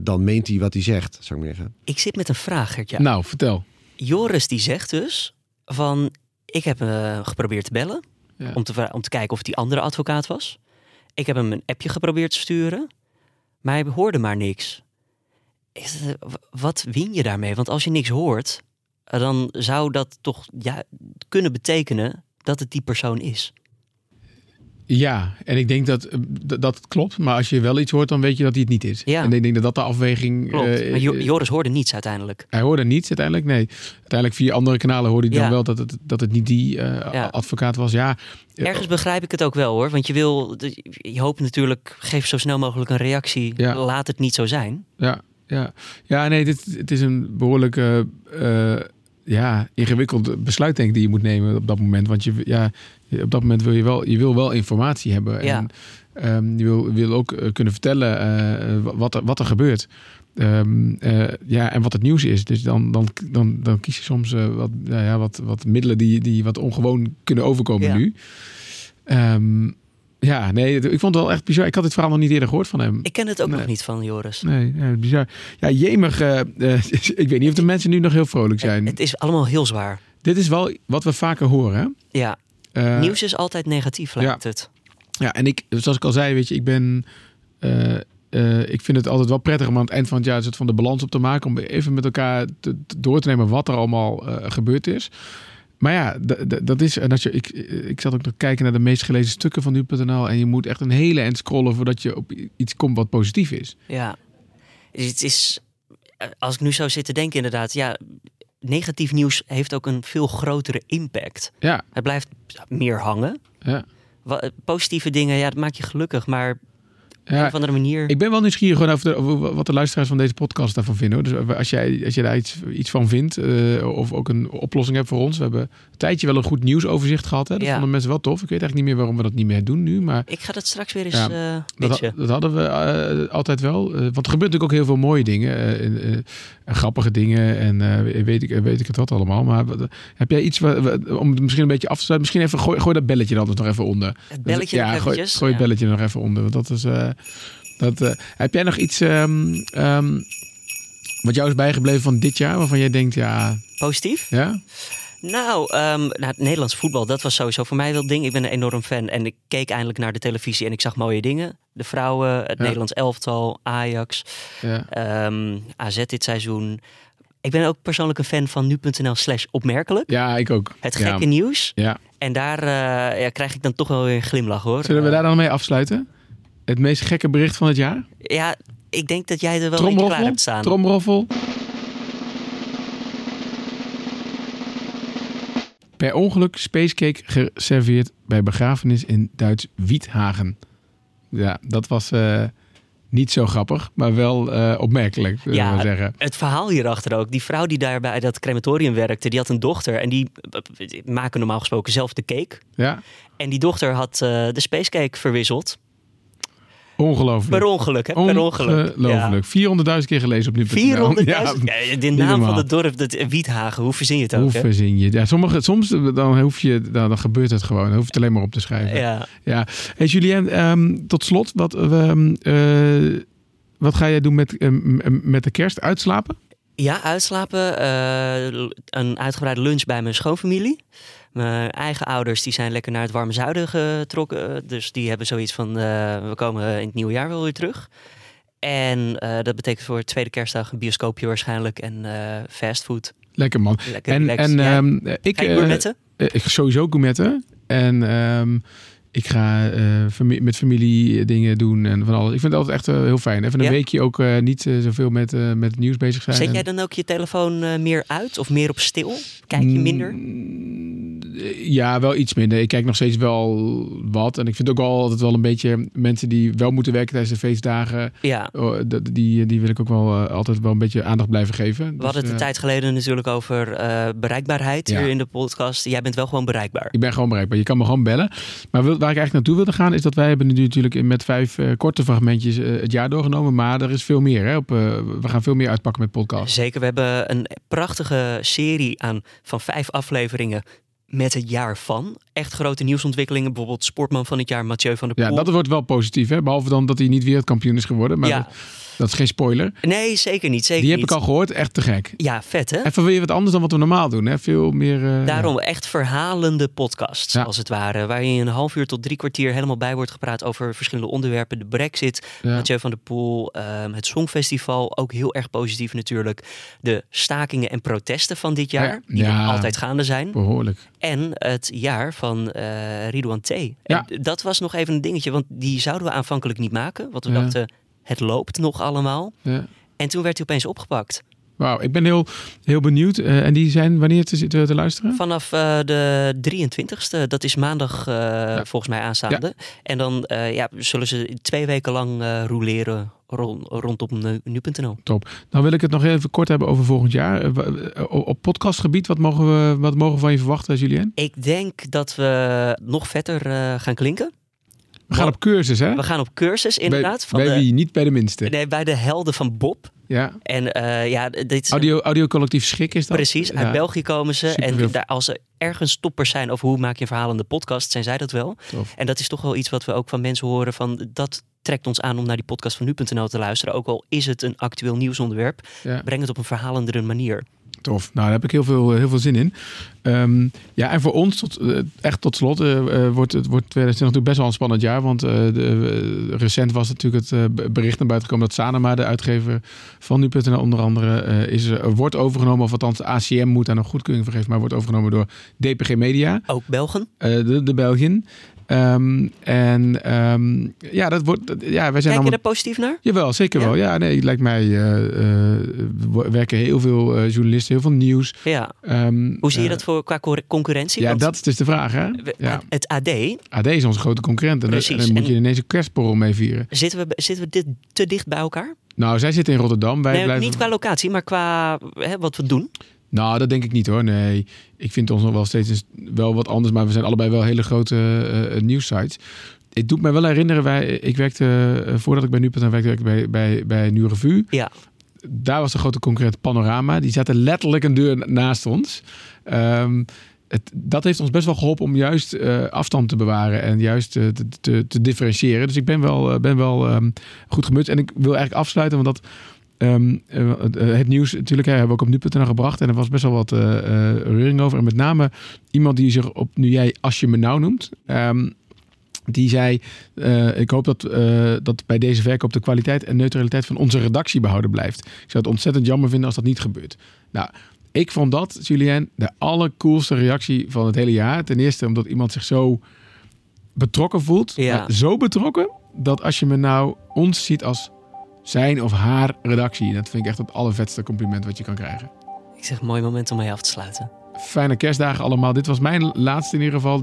dan meent hij wat hij zegt, zou ik maar zeggen. Ik zit met een vraag, Gertja. Nou, vertel. Joris die zegt dus van... Ik heb eh, geprobeerd te bellen Ja. om, te, om te kijken of het die andere advocaat was. Ik heb hem een appje geprobeerd te sturen, maar hij hoorde maar niks. Is het, wat win je daarmee? Want als je niks hoort, eh, dan zou dat toch ja, kunnen betekenen dat het die persoon is. Ja, en ik denk dat, eh, dat klopt. Maar als je wel iets hoort, dan weet je dat hij het niet is. Ja. En ik denk dat dat de afweging... Klopt. eh, maar eh, Joris hoorde niets uiteindelijk. Hij hoorde niets uiteindelijk, nee. Uiteindelijk via andere kanalen hoorde hij dan wel dat het, dat het niet die Ja. advocaat was. Ja, Ergens begrijp ik het ook wel hoor. Want je wil, je hoopt natuurlijk, geef zo snel mogelijk een reactie. Ja. Laat het niet zo zijn. Ja, ja. ja nee, dit, het is een behoorlijk eh, eh, ja, ingewikkeld besluit denk ik die je moet nemen op dat moment. Want je, ja, op dat moment wil je wel, je wil wel informatie hebben. Ja. En ehm, je wil, wil ook eh, kunnen vertellen eh, wat, er, wat er gebeurt. Ehm, eh, ja, en wat het nieuws is. Dus dan, dan, dan, dan kies je soms wat, nou ja, wat, wat middelen die, die wat ongewoon kunnen overkomen Ja. nu. Ehm, ja, nee, ik vond het wel echt bizar. Ik had dit verhaal nog niet eerder gehoord van hem. Ik ken het ook Nee. nog niet van Joris. Nee, ja, bizar. Ja, jemig. ik weet niet of de mensen nu nog heel vrolijk zijn. Het is allemaal heel zwaar. Dit is wel wat we vaker horen. Hè? Ja, Eh, nieuws is altijd negatief, lijkt het. Ja, en ik, zoals ik al zei, weet je, ik ben. eh, eh, ik vind het altijd wel prettig om aan het eind van het jaar soort van de balans op te maken. Om even met elkaar te, te- door te nemen wat er allemaal gebeurd is. Maar ja, dat is. En als je, ik, ik zat ook nog kijken naar de meest gelezen stukken van nu.nl. En je moet echt een hele eind scrollen voordat je op iets komt wat positief is. Ja. Het is, als ik nu zou zitten denken inderdaad, ja, negatief nieuws heeft ook een veel grotere impact. Ja, Het blijft meer hangen. ja. Wa- Positieve dingen, ja, dat maakt je gelukkig, maar ja. een of andere manier... Ik ben wel nieuwsgierig gewoon over, de- over wat de luisteraars van deze podcast daarvan vinden. Hoor. Dus als jij, als jij daar iets, iets van vindt, eh, of ook een oplossing hebt voor ons. We hebben een tijdje wel een goed nieuwsoverzicht gehad. Hè. Dat Ja. vonden mensen wel tof. Ik weet eigenlijk niet meer waarom we dat niet meer doen nu. Maar Ik ga dat straks weer eens Ja, eh dat, dat hadden we eh, altijd wel. Want er gebeurt natuurlijk ook heel veel mooie dingen. en, en grappige dingen. En weet, ik, weet ik het wat allemaal. Maar heb jij iets om het misschien een beetje af te sluiten? Misschien even gooi, gooi dat belletje dan dus nog even onder. Het belletje ja, nog gooi, gooi het Ja. belletje nog even onder. Want dat is. Dat, eh, heb jij nog iets ehm, ehm, wat jou is bijgebleven van dit jaar, waarvan jij denkt, ja, Positief? ja, Nou, ehm, nou, het Nederlands voetbal, dat was sowieso voor mij wel het ding. Ik ben een enorm fan en ik keek eindelijk naar de televisie en ik zag mooie dingen. De vrouwen, het Ja. Nederlands elftal, Ajax, ja, AZ dit seizoen. Ik ben ook persoonlijk een fan van nu.nl slash opmerkelijk. ja, ik ook. Het Ja. gekke nieuws. Ja. En daar eh, ja, krijg ik dan toch wel weer een glimlach hoor. Zullen we Eh, daar dan mee afsluiten? Het meest gekke bericht van het jaar? ja, ik denk dat jij er wel eentje klaar hebt staan. Tromroffel? Per ongeluk spacecake geserveerd bij begrafenis in Duits Wiethagen. Ja, dat was, eh, niet zo grappig, maar wel eh, opmerkelijk, zullen Ja, we zeggen. Het verhaal hierachter ook. Die vrouw die daar bij dat crematorium werkte, die had een dochter. En die eh, maken normaal gesproken zelf de cake. Ja, En die dochter had eh, de spacecake verwisseld. Ongelooflijk. Per ongeluk, hè? Per ongeluk. Ongelooflijk. 400.000 keer gelezen op nu.nl. 400.000. Ja, Ja, de naam van het dorp, dat Wiethagen. Hoe verzin je het ook? Hoe hè? verzin je? Ja, sommige, soms dan hoef je, dan, dan gebeurt het gewoon. Dan hoef je het alleen maar op te schrijven. Ja. Ja. Hey Julien, ehm, tot slot, wat, ehm, eh, wat ga jij doen met, eh, m- met de kerst? Uitslapen? Ja, uitslapen. eh, een uitgebreide lunch bij mijn schoonfamilie. Mijn eigen ouders die zijn lekker naar het warme zuiden getrokken. Dus die hebben zoiets van, eh, we komen in het nieuwe jaar wel weer terug. En eh, dat betekent voor tweede kerstdag een bioscoopje waarschijnlijk en eh fastfood. Lekker man. Lekker En, en ehm, ik, gourmetten? ik ga sowieso gourmetten. En ehm, ik ga fami- met familie dingen doen en van alles. Ik vind het altijd echt heel fijn. Even een Ja? weekje ook niet zoveel met, met het nieuws bezig zijn. Zet jij dan ook je telefoon meer uit of meer op stil? Kijk je minder? Mm, Ja, wel iets minder. Ik kijk nog steeds wel wat. En ik vind ook wel altijd wel een beetje mensen die wel moeten werken tijdens de feestdagen. Ja. dat- die, die wil ik ook wel eh, altijd wel een beetje aandacht blijven geven. We hadden het een tijd geleden natuurlijk over eh, bereikbaarheid Ja. hier in de podcast. Jij bent wel gewoon bereikbaar. Ik ben gewoon bereikbaar. Je kan me gewoon bellen. Maar waar ik eigenlijk naartoe wilde gaan is dat wij hebben nu natuurlijk met vijf eh, korte fragmentjes eh, het jaar doorgenomen. Maar er is veel meer. Hè? Op, eh, we gaan veel meer uitpakken met podcast. Zeker, we hebben een prachtige serie aan van vijf afleveringen met het jaar van. Echt grote nieuwsontwikkelingen, bijvoorbeeld Sportman van het jaar Mathieu van der Ja, Poel. dat wordt wel positief. Hè? Behalve dan dat hij niet wereldkampioen is geworden. Maar Ja. Dat, is geen spoiler. Nee, zeker niet. Zeker Die heb niet. ik al gehoord. Echt te gek. Ja, vet hè? Even weer wat anders dan wat we normaal doen. Hè? Veel meer... eh, Daarom echt verhalende podcasts, Ja. als het ware. Waar je een half uur tot drie kwartier helemaal bij wordt gepraat over verschillende onderwerpen. De brexit, Ja. Mathieu van der Poel, ehm, het Songfestival, ook heel erg positief natuurlijk. De stakingen en protesten van dit jaar, Ja. die nog altijd gaande zijn. Behoorlijk. En het jaar van eh Ridouan T. Ja. En dat was nog even een dingetje, want die zouden we aanvankelijk niet maken. Want we dachten, het loopt nog allemaal. Ja. En toen werd hij opeens opgepakt. Wauw, ik ben heel, heel benieuwd. Eh, en die zijn wanneer te, te, te luisteren? Vanaf eh, de 23ste, dat is maandag eh, volgens mij aanstaande. En dan ja, zullen ze twee weken lang roleren ron- rondom nu- nu.nl. Top. Dan wil ik het nog even kort hebben over volgend jaar. Op podcastgebied, wat mogen we, wat mogen we van je verwachten, Julien? Ik denk dat we nog vetter gaan klinken. We gaan op cursus, hè? We gaan op cursus inderdaad. Bij, van bij de, wie? Niet bij de minste. Nee, bij de helden van Bob. Ja. En eh, ja, dit Audio, audiocollectief Schik is dat? Precies, uit Ja. België komen ze. Superveel. En daar, als er ergens toppers zijn over hoe maak je een verhalende podcast, zijn zij dat wel. Tof. En dat is toch wel iets wat we ook van mensen horen van dat trekt ons aan om naar die podcast van nu.nl te luisteren. Ook al is het een actueel nieuwsonderwerp, Ja. breng het op een verhalendere manier. Tof. Nou, daar heb ik heel veel, heel veel zin in. Ehm, ja, en voor ons, tot, eh, echt tot slot, eh, eh, wordt, het wordt 2020 natuurlijk best wel een spannend jaar. Want eh, de, eh, recent was natuurlijk het eh, bericht naar buiten gekomen dat Sanema, de uitgever van Nu.nl onder andere, eh, is, eh, wordt overgenomen. Of althans, ACM moet daar nog goedkeuring voor geven, maar wordt overgenomen door DPG Media. Ook Belgen? Eh, de, de Belgiën. Ehm, en ehm, ja, dat wordt. Ja, wij zijn Kijk je allemaal. daar positief naar? Jawel, zeker wel. Ja, nee, lijkt mij. we werken heel veel eh, journalisten, heel veel nieuws. Ja. Ehm, Hoe zie je dat voor, qua concurrentie? Ja, Want dat is dus de vraag, hè? we- Ja. Het AD, AD is onze grote concurrent. En, Precies. en dan moet je ineens een kerstborrel mee vieren. zitten we, zitten we dit te dicht bij elkaar? Nou, zij zitten in Rotterdam. Wij nee, blijven... niet qua locatie, maar qua hè, wat we doen. Nou, dat denk ik niet hoor. Nee, ik vind ons nog wel steeds wel wat anders. Maar we zijn allebei wel hele grote eh, nieuwssites. Het doet mij wel herinneren, wij, ik werkte, eh, voordat ik bij Nu.nl werkte, werkte bij, bij, bij Nieuw Revue. Ja. Daar was de grote concurrent Panorama. Die zaten letterlijk een deur naast ons. Ehm, het, dat heeft ons best wel geholpen om juist afstand te bewaren en juist te, te, te differentiëren. Dus ik ben wel, ben wel ehm, goed gemut. En ik wil eigenlijk afsluiten, want dat ehm, eh, het nieuws natuurlijk hebben we ook op nu.nl gebracht. En er was best wel wat eh, eh, reuring over. En met name iemand die zich op nu jij als je me nou noemt. ehm, die zei, ik hoop dat, dat bij deze verkoop de kwaliteit en neutraliteit van onze redactie behouden blijft. Ik zou het ontzettend jammer vinden als dat niet gebeurt. Nou, ik vond dat, Julien, de allercoolste reactie van het hele jaar. Ten eerste omdat iemand zich zo betrokken voelt. Ja. Zo betrokken dat als je me nou ons ziet als zijn of haar redactie. Dat vind ik echt het allervetste compliment wat je kan krijgen. Ik zeg, mooi moment om mee af te sluiten. Fijne kerstdagen allemaal. Dit was mijn laatste in ieder geval.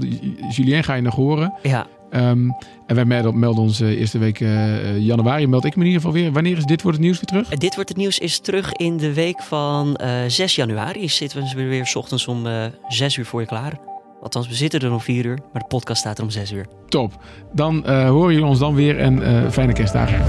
Julien ga je nog horen. Ja, Ehm, en wij melden, melden ons eh, eerste week eh, januari, meld ik me in ieder geval weer. Wanneer is dit wordt het nieuws weer terug? Dit wordt het nieuws is terug in de week van eh 6 januari. Zitten we weer, weer 's ochtends om eh 6 uur voor je klaar. Althans, we zitten er om 4 uur, maar de podcast staat er om 6 uur. Top. Dan eh, horen jullie ons dan weer en eh, fijne kerstdagen.